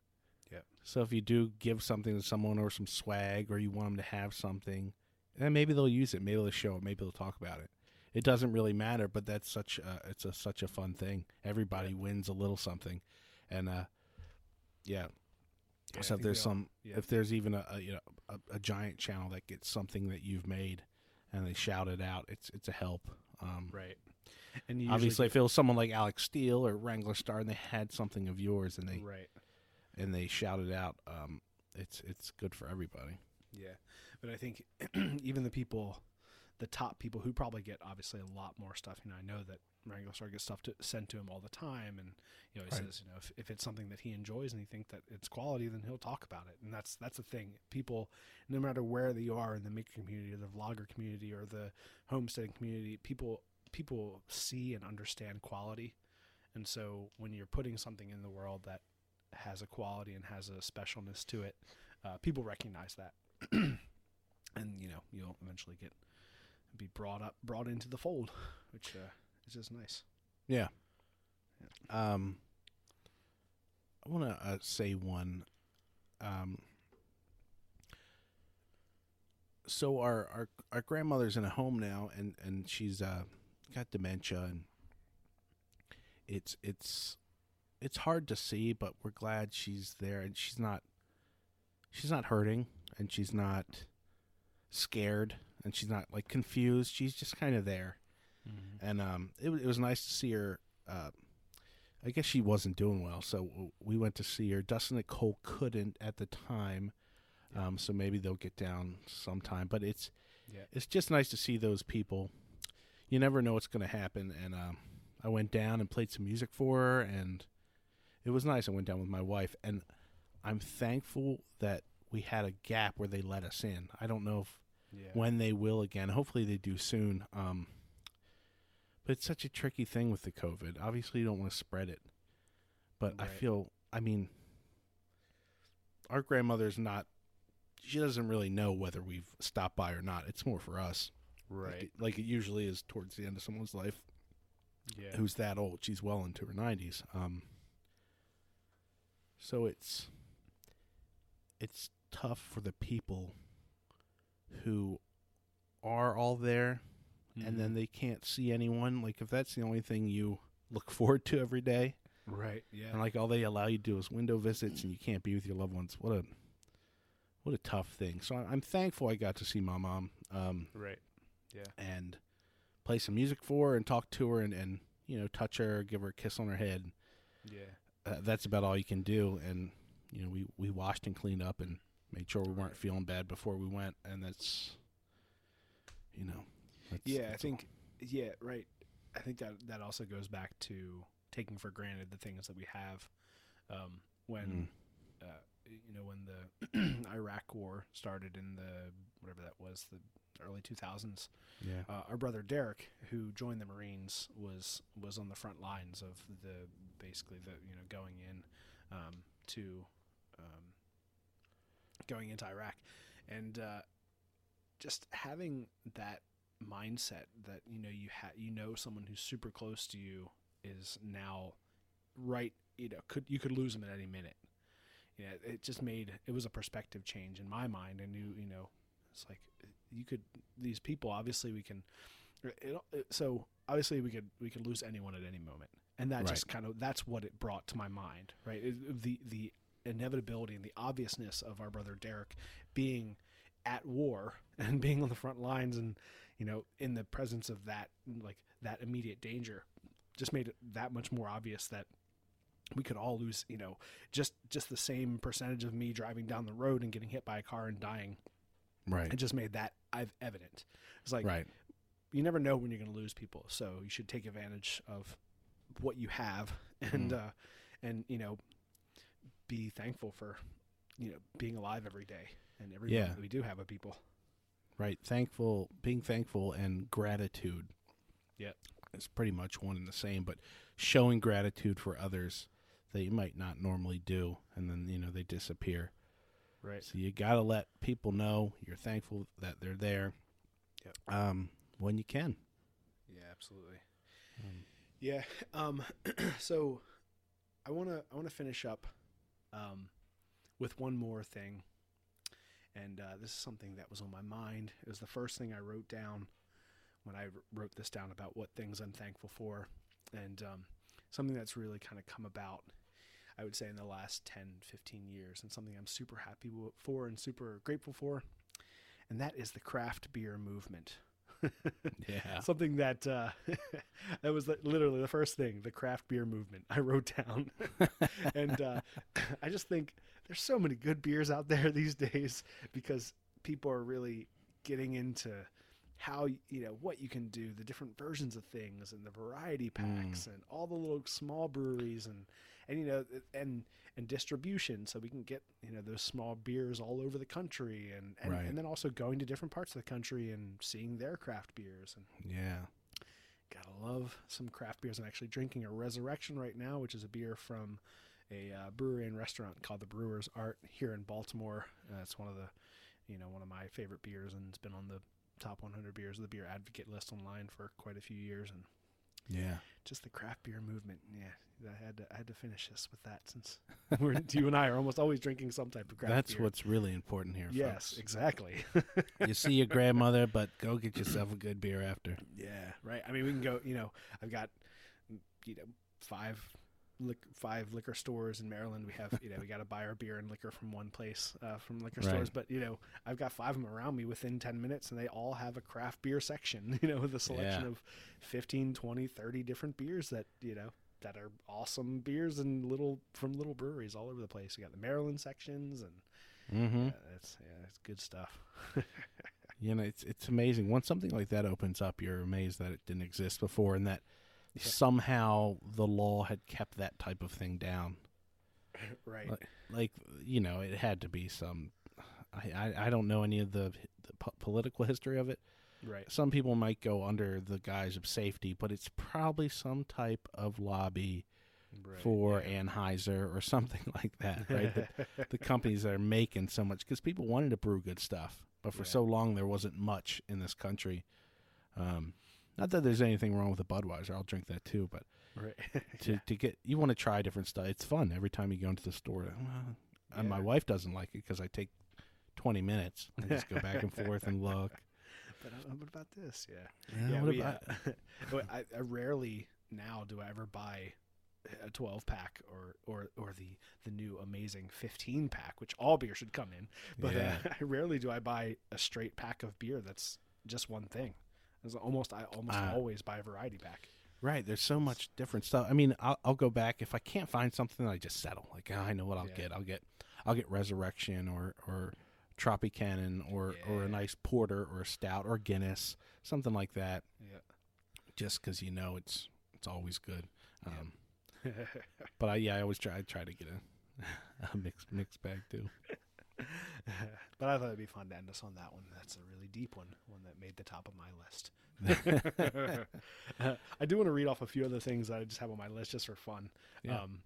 Speaker 1: Yep.
Speaker 2: So if you do give something to someone or some swag or you want them to have something, then maybe they'll use it, maybe they'll show it, maybe they'll talk about it. It doesn't really matter, but that's such a, it's a such a fun thing. Everybody wins a little something, and uh, yeah.
Speaker 1: Yeah,
Speaker 2: so if there's
Speaker 1: we all-
Speaker 2: some,
Speaker 1: yeah.
Speaker 2: if there's even a, a you know a, a giant channel that gets something that you've made, and they shout it out, it's it's a help. Um,
Speaker 1: Right. And usually
Speaker 2: Obviously, if it was someone like Alex Steele or Wrangler Star, and they had something of yours, and they
Speaker 1: right.
Speaker 2: and they shouted out, um, it's it's good for everybody.
Speaker 1: Yeah. But I think even the people, the top people who probably get obviously a lot more stuff. You know, I know that Wrangler Star gets stuff to, sent to him all the time, and you know he
Speaker 2: Right.
Speaker 1: says, you know, if, if it's something that he enjoys and he thinks that it's quality, then he'll talk about it. And that's that's the thing. People, no matter where they are in the maker community, or the vlogger community, or the homesteading community, people people see and understand quality. And so when you're putting something in the world that has a quality and has a specialness to it, uh, people recognize that, and you know you'll eventually get be brought up brought into the fold, which uh, is just nice.
Speaker 2: Yeah. Um, I want to uh, say one. Um, so our, our our grandmother's in a home now, and and she's uh got dementia, and it's it's it's hard to see, but we're glad she's there, and she's not she's not hurting, and she's not scared, and she's not like confused. She's just kind of there, and um, it, it was nice to see her. Uh, I guess she wasn't doing well, so we went to see her. Dustin and Cole couldn't at the time, um, so maybe they'll get down sometime. But it's
Speaker 1: Yeah.
Speaker 2: it's just nice to see those people. You never know what's going to happen, and um, I went down and played some music for her, and it was nice. I went down with my wife, and I'm thankful that we had a gap where they let us in. I don't know if
Speaker 1: Yeah.
Speaker 2: when they will again. Hopefully they do soon. Um, but it's such a tricky thing with the COVID. Obviously, you don't want to spread it. But I feel, I mean, our grandmother's not, she doesn't really know whether we've stopped by or not. It's more for us. Like
Speaker 1: Right.
Speaker 2: it, like it usually is towards the end of someone's life
Speaker 1: Yeah.
Speaker 2: who's that old. She's well into her 90s. Um, so it's it's tough for the people who are all there and then they can't see anyone. Like if that's the only thing you look forward to every day,
Speaker 1: Right. Yeah.
Speaker 2: and like all they allow you to do is window visits, and you can't be with your loved ones. What a what a tough thing. So I'm thankful I got to see my mom. Um,
Speaker 1: right. Yeah.
Speaker 2: And play some music for her and talk to her and, and you know touch her give her a kiss on her head
Speaker 1: Yeah.
Speaker 2: uh, that's about all you can do and you know we, we washed and cleaned up and made sure we weren't feeling bad before we went and that's you know that's,
Speaker 1: Yeah, I
Speaker 2: that's
Speaker 1: think yeah, right. I think that that also goes back to taking for granted the things that we have. Um, when
Speaker 2: Mm.
Speaker 1: uh, you know when the Iraq War started in the whatever that was the early 2000s,
Speaker 2: yeah
Speaker 1: uh, our brother Derek, who joined the Marines, was was on the front lines of the basically the you know going in um, to um, going into Iraq, and uh, just having that mindset that you know you ha- you know someone who's super close to you is now right you know could you could lose them at any minute. Yeah, it just made it was a perspective change in my mind. and knew you know it's like you could these people obviously we can it, it- so obviously we could we could lose anyone at any moment and that just kind of that's what it brought to my mind right It- the the inevitability and the obviousness of our brother Derek being at war and being on the front lines and you know in the presence of that like that immediate danger just made it that much more obvious that we could all lose you know just just the same percentage of me driving down the road and getting hit by a car and dying
Speaker 2: right
Speaker 1: it just made that i've evident. It's like
Speaker 2: right
Speaker 1: you never know when you're going to lose people, so you should take advantage of what you have, and
Speaker 2: Mhm.
Speaker 1: uh, and you know, be thankful for you know being alive every day and every
Speaker 2: Yeah.
Speaker 1: that we do have with people.
Speaker 2: right thankful being thankful and gratitude
Speaker 1: Yeah,
Speaker 2: it's pretty much one and the same but showing gratitude for others that you might not normally do and then you know they disappear
Speaker 1: Right.
Speaker 2: So you got to let people know you're thankful that they're there.
Speaker 1: Yep.
Speaker 2: Um, when you can.
Speaker 1: Yeah, absolutely. Yeah. Um, so I want to I want to finish up um, with one more thing, and uh, this is something that was on my mind. It was the first thing I wrote down when I wrote this down about what things I'm thankful for, and um, something that's really kind of come about. I would say in the last 10, 15 years, and something I'm super happy for and super grateful for, and that is the craft beer movement.
Speaker 2: Yeah.
Speaker 1: something that uh, that was literally the first thing the craft beer movement i wrote down and uh, i just think there's so many good beers out there these days because people are really getting into how you know what you can do the different versions of things and the variety packs and all the little small breweries and and you know and and distribution so we can get you know those small beers all over the country and and,
Speaker 2: Right.
Speaker 1: and then also going to different parts of the country and seeing their craft beers and
Speaker 2: Yeah.
Speaker 1: Gotta love some craft beers. I'm actually drinking a Resurrection right now, which is a beer from a uh, brewery and restaurant called the Brewer's Art here in Baltimore. Uh, it's one of the, you know, one of my favorite beers, and it's been on the top 100 beers of the Beer Advocate list online for quite a few years. And
Speaker 2: Yeah.
Speaker 1: just the craft beer movement. Yeah, I had to I had to finish this with that since we're, you and I are almost always drinking some type of craft
Speaker 2: That's
Speaker 1: beer.
Speaker 2: what's really important here,
Speaker 1: yes,
Speaker 2: folks.
Speaker 1: exactly.
Speaker 2: you see your grandmother, but go get yourself a good beer after.
Speaker 1: yeah, right. I mean, we can go. You know, I've got you know five. Lic- five liquor stores in Maryland. We have, you know, we got to buy our beer and liquor from one place, uh, from liquor
Speaker 2: Right.
Speaker 1: stores. But you know, I've got five of them around me within ten minutes, and they all have a craft beer section. You know, with a selection
Speaker 2: Yeah.
Speaker 1: of 15, 20, 30 different beers that you know that are awesome beers and little from little breweries all over the place. We got the Maryland sections, and
Speaker 2: Mm-hmm.
Speaker 1: uh, it's yeah, it's good stuff.
Speaker 2: You know, it's it's amazing. Once something like that opens up, you're amazed that it didn't exist before, and that somehow the law had kept that type of thing down.
Speaker 1: right.
Speaker 2: Like, like you know, it had to be some. I I, I don't know any of the, the po- political history of it.
Speaker 1: Right.
Speaker 2: Some people might go under the guise of safety, but it's probably some type of lobby
Speaker 1: Right.
Speaker 2: for Anheuser or something like that, right? the, the companies that are making so much because people wanted to brew good stuff, but for
Speaker 1: Yeah.
Speaker 2: so long there wasn't much in this country. Um, not that there's anything wrong with a Budweiser, I'll drink that too, but
Speaker 1: Right.
Speaker 2: to to get you want to try different stuff. It's fun every time you go into the store. Well, and my wife doesn't like it because I take twenty minutes and just go back and forth and look.
Speaker 1: But uh, what about this? Yeah.
Speaker 2: Yeah,
Speaker 1: yeah.
Speaker 2: what
Speaker 1: we,
Speaker 2: about-
Speaker 1: uh, I, I rarely now do I ever buy a 12 pack or or or the the new amazing 15 pack, which all beer should come in. But
Speaker 2: Yeah.
Speaker 1: uh, I rarely do I buy a straight pack of beer that's just one thing. It's almost I almost
Speaker 2: Uh,
Speaker 1: always buy a variety pack.
Speaker 2: Right, there's so much different stuff. I mean, I'll, I'll go back if I can't find something. I just settle. Like oh, I know what I'll
Speaker 1: Yeah.
Speaker 2: get. I'll get, I'll get Resurrection or or Tropicana or or a nice porter or a stout or Guinness, something like that.
Speaker 1: Yeah.
Speaker 2: Just because you know it's it's always good. Um, but I yeah, I always try I try to get a, a mixed mixed bag too.
Speaker 1: but I thought it'd be fun to end us on that one. That's a really deep one, one that made the top of my list. I do want to read off a few other things that I just have on my list just for fun.
Speaker 2: Yeah.
Speaker 1: Um,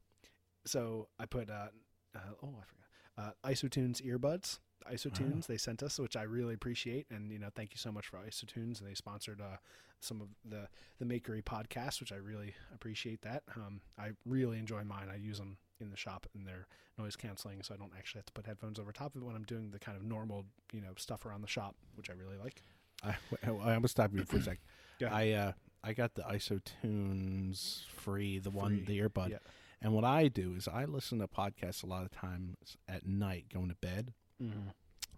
Speaker 1: so I put, uh, uh, oh, I forgot, uh, Isotunes earbuds. Isotunes they sent us, which I really appreciate, and you know, thank you so much for Isotunes. And they sponsored uh, some of the the Makery podcast, which I really appreciate. That um, I really enjoy mine. I use them in the shop, and they're noise canceling, so I don't actually have to put headphones over top of it when I'm doing the kind of normal, you know, stuff around the shop, which I really like.
Speaker 2: I, I, I'm gonna stop you for a sec.
Speaker 1: Ahead.
Speaker 2: I uh I got the IsoTunes free, the one
Speaker 1: Free,
Speaker 2: the earbud.
Speaker 1: yeah.
Speaker 2: And what I do is I listen to podcasts a lot of times at night going to bed.
Speaker 1: Mm-hmm.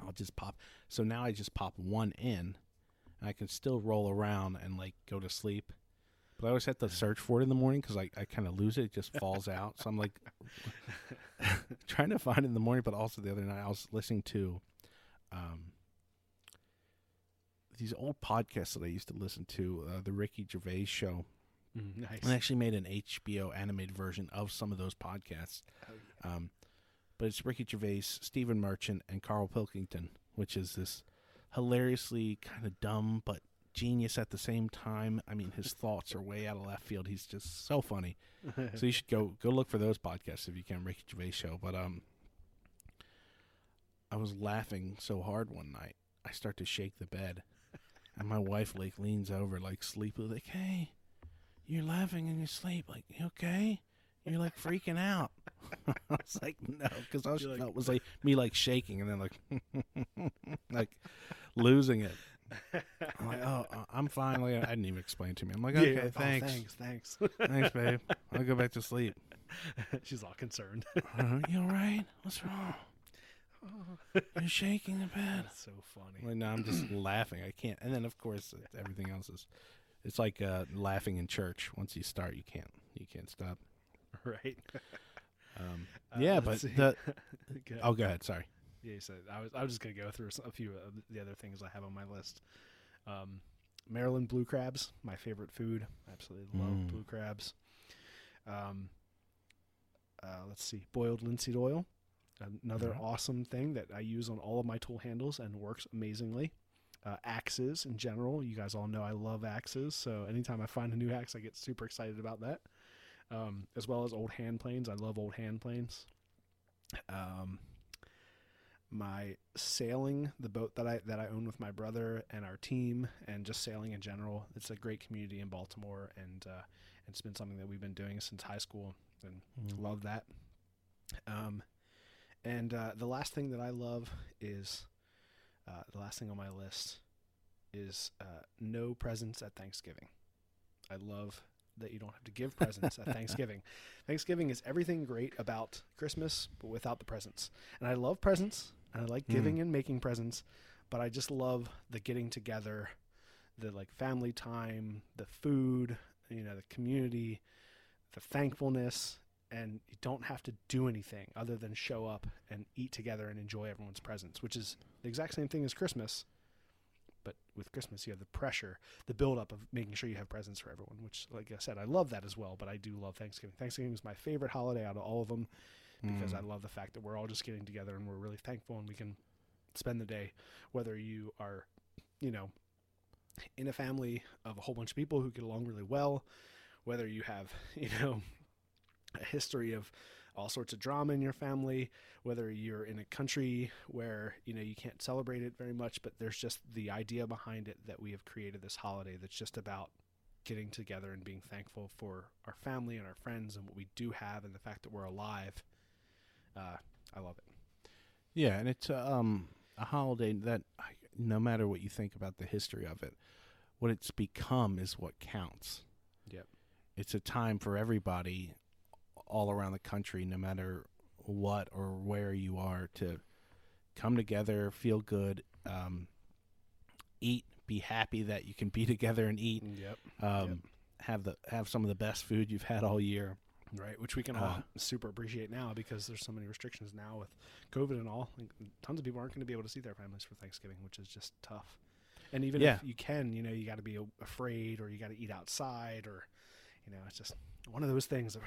Speaker 2: I'll just pop. So now I just pop one in, and I can still roll around and like go to sleep. But I always have to search for it in the morning because I, I kind of lose it. It just falls out. So I'm like trying to find it in the morning. But also the other night I was listening to um, these old podcasts that I used to listen to, uh, the Ricky Gervais show.
Speaker 1: nice.
Speaker 2: I actually made an HBO animated version of some of those podcasts. Um, but it's Ricky Gervais, Stephen Merchant, and Karl Pilkington, which is this hilariously kind of dumb but genius at the same time. I mean, his thoughts are way out of left field. He's just so funny. so you should go go look for those podcasts if you can. Ricky Gervais show. But um, I was laughing so hard one night, I start to shake the bed, and my wife like leans over like sleepily, like, "Hey, you're laughing in your sleep. Like, you okay? You're like freaking out." I was like, "No," because all she
Speaker 1: like-
Speaker 2: felt was like me like shaking and then like like losing it. I'm like, "Oh, uh, I'm finally. I didn't even explain it to me. I'm like, "Okay,
Speaker 1: oh,
Speaker 2: thanks,
Speaker 1: thanks, thanks.
Speaker 2: thanks, babe. I'll go back to sleep."
Speaker 1: She's all concerned.
Speaker 2: Uh, you all right? What's wrong? You're shaking the bed.
Speaker 1: That's so funny.
Speaker 2: Well, no, I'm just laughing. I can't. And then, of course, everything else is. It's like uh, laughing in church. Once you start, you can't. You can't stop.
Speaker 1: Right.
Speaker 2: Um,
Speaker 1: Uh,
Speaker 2: yeah, but
Speaker 1: see.
Speaker 2: the.
Speaker 1: Go-
Speaker 2: Oh, go ahead. Sorry.
Speaker 1: Yeah, so I was I was just gonna go through a few of the other things I have on my list. Um, Maryland blue crabs, my favorite food. Absolutely love
Speaker 2: Mm.
Speaker 1: blue crabs. Um, uh, let's see, boiled linseed oil, another
Speaker 2: Yeah.
Speaker 1: awesome thing that I use on all of my tool handles and works amazingly. Uh, axes in general, you guys all know I love axes, so anytime I find a new axe, I get super excited about that. Um, as well as old hand planes, I love old hand planes. Um, my sailing, the boat that I that I own with my brother and our team, and just sailing in general. It's a great community in Baltimore, and uh, it's been something that we've been doing since high school, and love that. Um, and uh, the last thing that I love is uh, the last thing on my list is uh, no presents at Thanksgiving. I love that you don't have to give presents at Thanksgiving. Thanksgiving is everything great about Christmas, but without the presents. And I love presents, and I like hmm. giving and making presents, but I just love the getting together, the like family time, the food, you know, the community, the thankfulness, and you don't have to do anything other than show up and eat together and enjoy everyone's presence, which is the exact same thing as Christmas. But with Christmas, you have the pressure, the buildup of making sure you have presents for everyone, which, like I said, I love that as well. But I do love Thanksgiving. Thanksgiving is my favorite holiday out of all of them because mm. I love the fact that we're all just getting together and we're really thankful and we can spend the day, whether you are, you know, in a family of a whole bunch of people who get along really well, whether you have, you know, a history of all sorts of drama in your family, whether you're in a country where, you know, you can't celebrate it very much, but there's just the idea behind it that we have created this holiday that's just about getting together and being thankful for our family and our friends and what we do have and the fact that we're alive. Uh, I love it.
Speaker 2: Yeah, and it's um, a holiday that, I- no matter what you think about the history of it, what it's become is what counts.
Speaker 1: Yep.
Speaker 2: It's a time for everybody all around the country, no matter what or where you are, to come together, feel good, um, eat, be happy that you can be together and eat.
Speaker 1: Yep.
Speaker 2: Um, Have the have some of the best food you've had all year.
Speaker 1: Right, which we can all super appreciate now because there's so many restrictions now with COVID and all. Like, tons of people aren't going to be able to see their families for Thanksgiving, which is just tough. And even
Speaker 2: Yeah.
Speaker 1: if you can, you know, you got to be afraid or you got to eat outside or, you know, it's just one of those things. That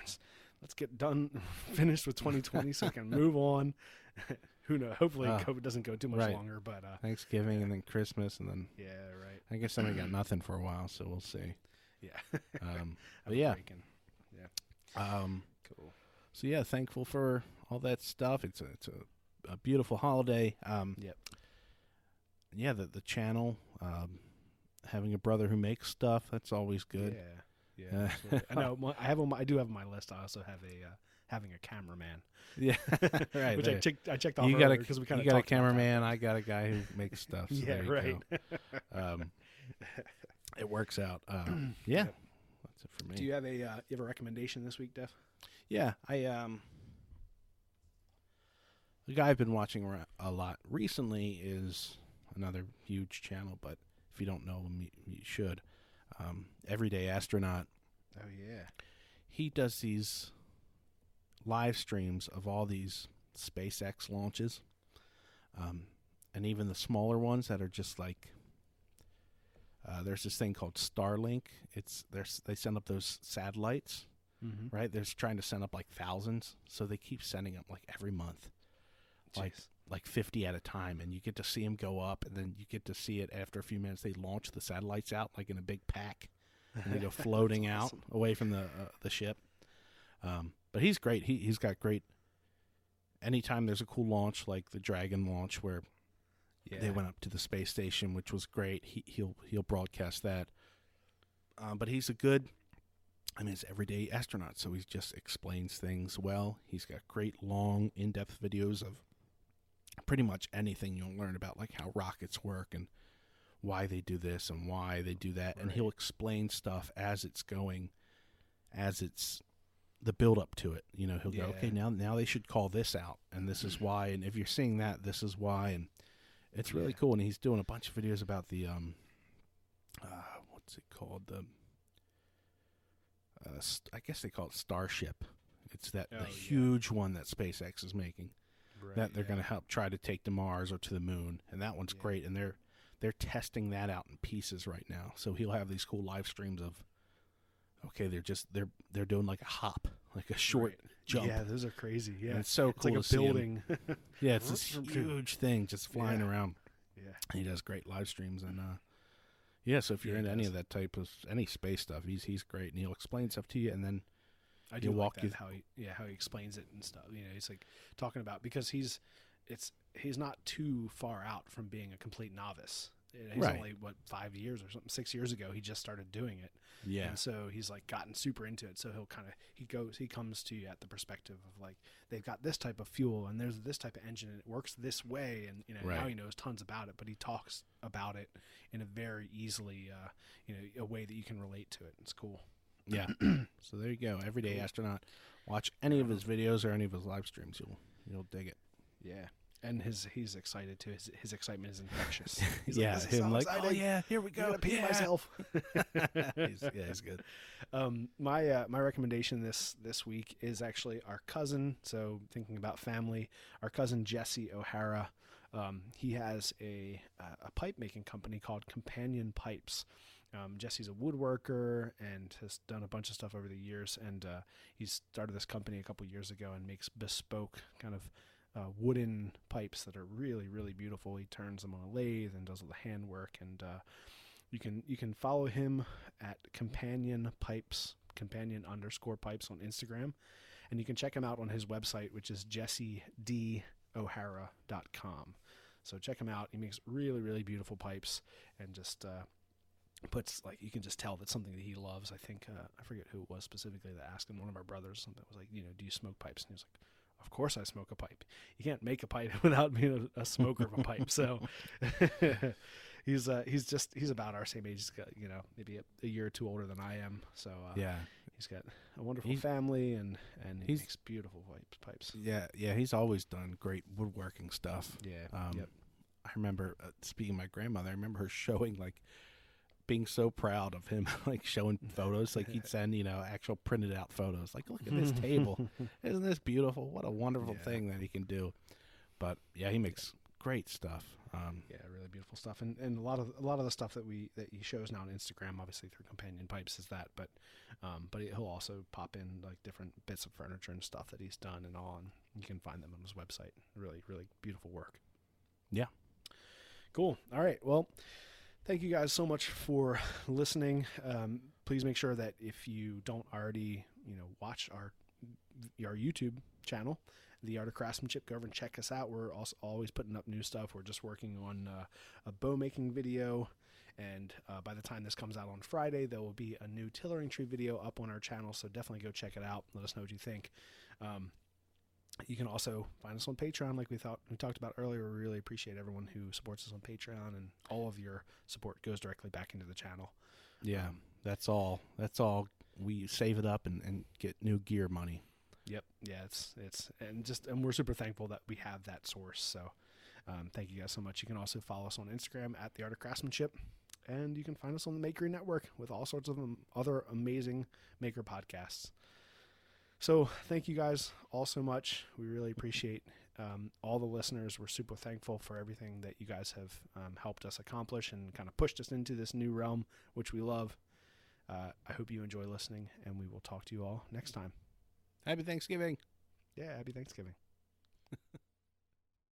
Speaker 1: let's, get done, finished with 2020 so we can move on. Who knows? Hopefully,
Speaker 2: Ah,
Speaker 1: COVID doesn't go too much
Speaker 2: right.
Speaker 1: longer, but uh,
Speaker 2: Thanksgiving and then Christmas and then
Speaker 1: yeah, right.
Speaker 2: I guess we got nothing for a while, so we'll see.
Speaker 1: Yeah.
Speaker 2: Um, but yeah,
Speaker 1: break and- yeah.
Speaker 2: Um,
Speaker 1: Cool.
Speaker 2: so yeah, thankful for all that stuff. It's a it's a, a beautiful holiday. Um,
Speaker 1: Yep.
Speaker 2: yeah, the the channel, um, having a brother who makes stuff, that's always good.
Speaker 1: Yeah. Yeah.
Speaker 2: Uh.
Speaker 1: I know. I have on my, I do have on my list. I also have a uh, having a cameraman.
Speaker 2: Yeah, right.
Speaker 1: which I checked. I checked off
Speaker 2: you got a
Speaker 1: because we kind of
Speaker 2: got a cameraman. I got a guy who makes stuff. So
Speaker 1: Yeah,
Speaker 2: there you
Speaker 1: right.
Speaker 2: Um, it works out. Um, yeah, it for me.
Speaker 1: Do you have a uh, you have a recommendation this week, Dev?
Speaker 2: Yeah, I um the guy I've been watching a lot recently is another huge channel, but if you don't know him, you, you should. Um, Everyday Astronaut.
Speaker 1: Oh yeah.
Speaker 2: He does these live streams of all these SpaceX launches, um, and even the smaller ones that are just like. Uh, there's this thing called Starlink. It's there's they send up those satellites
Speaker 1: Mm-hmm.
Speaker 2: right? They're trying to send up like thousands, so they keep sending them like every month, like like fifty at a time, and you get to see them go up, and then you get to see it after a few minutes. They launch the satellites out like in a big pack, and they go floating out away from the uh, the ship. Um, but he's great. He he's got great. Anytime there's a cool launch like the Dragon launch where
Speaker 1: yeah.
Speaker 2: they went up to the space station, which was great. He, he'll he'll broadcast that. Um, but he's a good, I mean, he's everyday astronaut, so he just explains things well. He's got great long, in-depth videos of pretty much anything you'll learn about, like how rockets work and why they do this and why they do that, and he'll explain stuff as it's going, as it's the build up to it. You know, he'll go, okay, now now they should call this out, and this is why, and if you're seeing that, this is why, and it's really
Speaker 1: Yeah.
Speaker 2: cool. And he's doing a bunch of videos about the um, uh, what's it called? The uh, st- I guess they call it Starship. It's that
Speaker 1: Oh,
Speaker 2: the
Speaker 1: yeah.
Speaker 2: huge one that SpaceX is making
Speaker 1: Right,
Speaker 2: that they're
Speaker 1: yeah.
Speaker 2: going to help try to take to Mars or to the moon, and that one's great. And they're they're testing that out in pieces right now. So he'll have these cool live streams of okay, they're just they're they're doing like a hop, like a short
Speaker 1: Right.
Speaker 2: jump.
Speaker 1: Yeah, those are crazy. Yeah,
Speaker 2: And it's so
Speaker 1: it's
Speaker 2: cool
Speaker 1: like a
Speaker 2: to see 'em.
Speaker 1: building.
Speaker 2: Yeah, it's this huge thing just flying
Speaker 1: Yeah.
Speaker 2: around.
Speaker 1: yeah,
Speaker 2: He does great live streams and uh yeah, so if you're
Speaker 1: Yeah,
Speaker 2: into any
Speaker 1: does.
Speaker 2: of that type of any space stuff, he's he's great and he'll explain stuff to you and then
Speaker 1: I do
Speaker 2: He'll
Speaker 1: like
Speaker 2: walk
Speaker 1: that,
Speaker 2: you-
Speaker 1: how he yeah how he explains it and stuff. You know, he's like talking about because he's it's he's not too far out from being a complete novice. He's
Speaker 2: Right.
Speaker 1: only what five years or something, six years ago. He just started doing it,
Speaker 2: Yeah.
Speaker 1: and so he's like gotten super into it. So he'll kind of he goes he comes to you at the perspective of like they've got this type of fuel and there's this type of engine and it works this way, and you know now he knows tons about it, but he talks about it in a very easily uh, you know a way that you can relate to it. It's cool.
Speaker 2: Yeah. so there you go. Everyday astronaut. Watch any of his videos or any of his live streams. You'll you'll dig it.
Speaker 1: Yeah. And his he's excited too. His, his excitement is infectious. He's
Speaker 2: yeah.
Speaker 1: "This
Speaker 2: him
Speaker 1: so
Speaker 2: like, oh yeah, here we
Speaker 1: I'm
Speaker 2: go.
Speaker 1: pee
Speaker 2: yeah."
Speaker 1: myself.
Speaker 2: he's, yeah, he's good.
Speaker 1: Um, my uh, my recommendation this this week is actually our cousin. So thinking about family, our cousin Jesse O'Hara. Um, he has a uh, a pipe making company called Companion Pipes. Um, Jesse's a woodworker and has done a bunch of stuff over the years. And uh, he started this company a couple years ago and makes bespoke kind of uh, wooden pipes that are really really beautiful. He turns them on a lathe and does all the handwork and. Uh, you can you can follow him at companion pipes companion underscore pipes on instagram and you can check him out on his website which is jessedohara.com so check him out he makes really really beautiful pipes and just uh, puts like you can just tell that's something that he loves i think uh, i forget who it was specifically that asked him one of our brothers something was like you know do you smoke pipes and he was like of course I smoke a pipe. You can't make a pipe without being a, a smoker of a pipe. So he's uh, he's just he's about our same age. He's got you know maybe a, a year or two older than I am. So uh,
Speaker 2: Yeah.
Speaker 1: he's got a wonderful
Speaker 2: He's-
Speaker 1: family and and he
Speaker 2: he's-
Speaker 1: makes beautiful pipes. Pipes.
Speaker 2: Yeah. Yeah. He's always done great woodworking stuff.
Speaker 1: Yeah.
Speaker 2: Um,
Speaker 1: yep.
Speaker 2: I remember uh, speaking my grandmother. I remember her showing like being so proud of him, like showing photos. Like he'd send you know actual printed out photos. Like look at this table, isn't this beautiful? What a wonderful
Speaker 1: Yeah.
Speaker 2: thing that he can do. But yeah, he makes great stuff. Um,
Speaker 1: Yeah, really beautiful stuff, and and a lot of a lot of the stuff that we that he shows now on Instagram, obviously through Companion Pipes, is that. But um, but he'll also pop in like different bits of furniture and stuff that he's done and all, and you can find them on his website. Really, really beautiful work.
Speaker 2: Yeah.
Speaker 1: Cool. All right. Well, thank you guys so much for listening. Um, please make sure that if you don't already, you know, watch our our YouTube channel, The Art of Craftsmanship, go over and check us out. We're also always putting up new stuff. We're just working on uh, a bow making video. And uh, by the time this comes out on Friday, there will be a new tillering tree video up on our channel. So definitely go check it out. Let us know what you think. Um, you can also find us on Patreon, like we thought we talked about earlier. We really appreciate everyone who supports us on Patreon, and all of your support goes directly back into the channel.
Speaker 2: yeah,
Speaker 1: Um,
Speaker 2: that's all. That's all. We save it up and, and get new gear money.
Speaker 1: Yep. Yeah. It's it's and just and we're super thankful that we have that source. So, um, thank you guys so much. You can also follow us on Instagram at the Art of Craftsmanship, and you can find us on the Makery Network with all sorts of um, other amazing maker podcasts. So, thank you guys all so much. We really appreciate um, all the listeners. We're super thankful for everything that you guys have um, helped us accomplish and kind of pushed us into this new realm, which we love. Uh, I hope you enjoy listening, and we will talk to you all next time.
Speaker 2: Happy Thanksgiving.
Speaker 1: Yeah, happy Thanksgiving.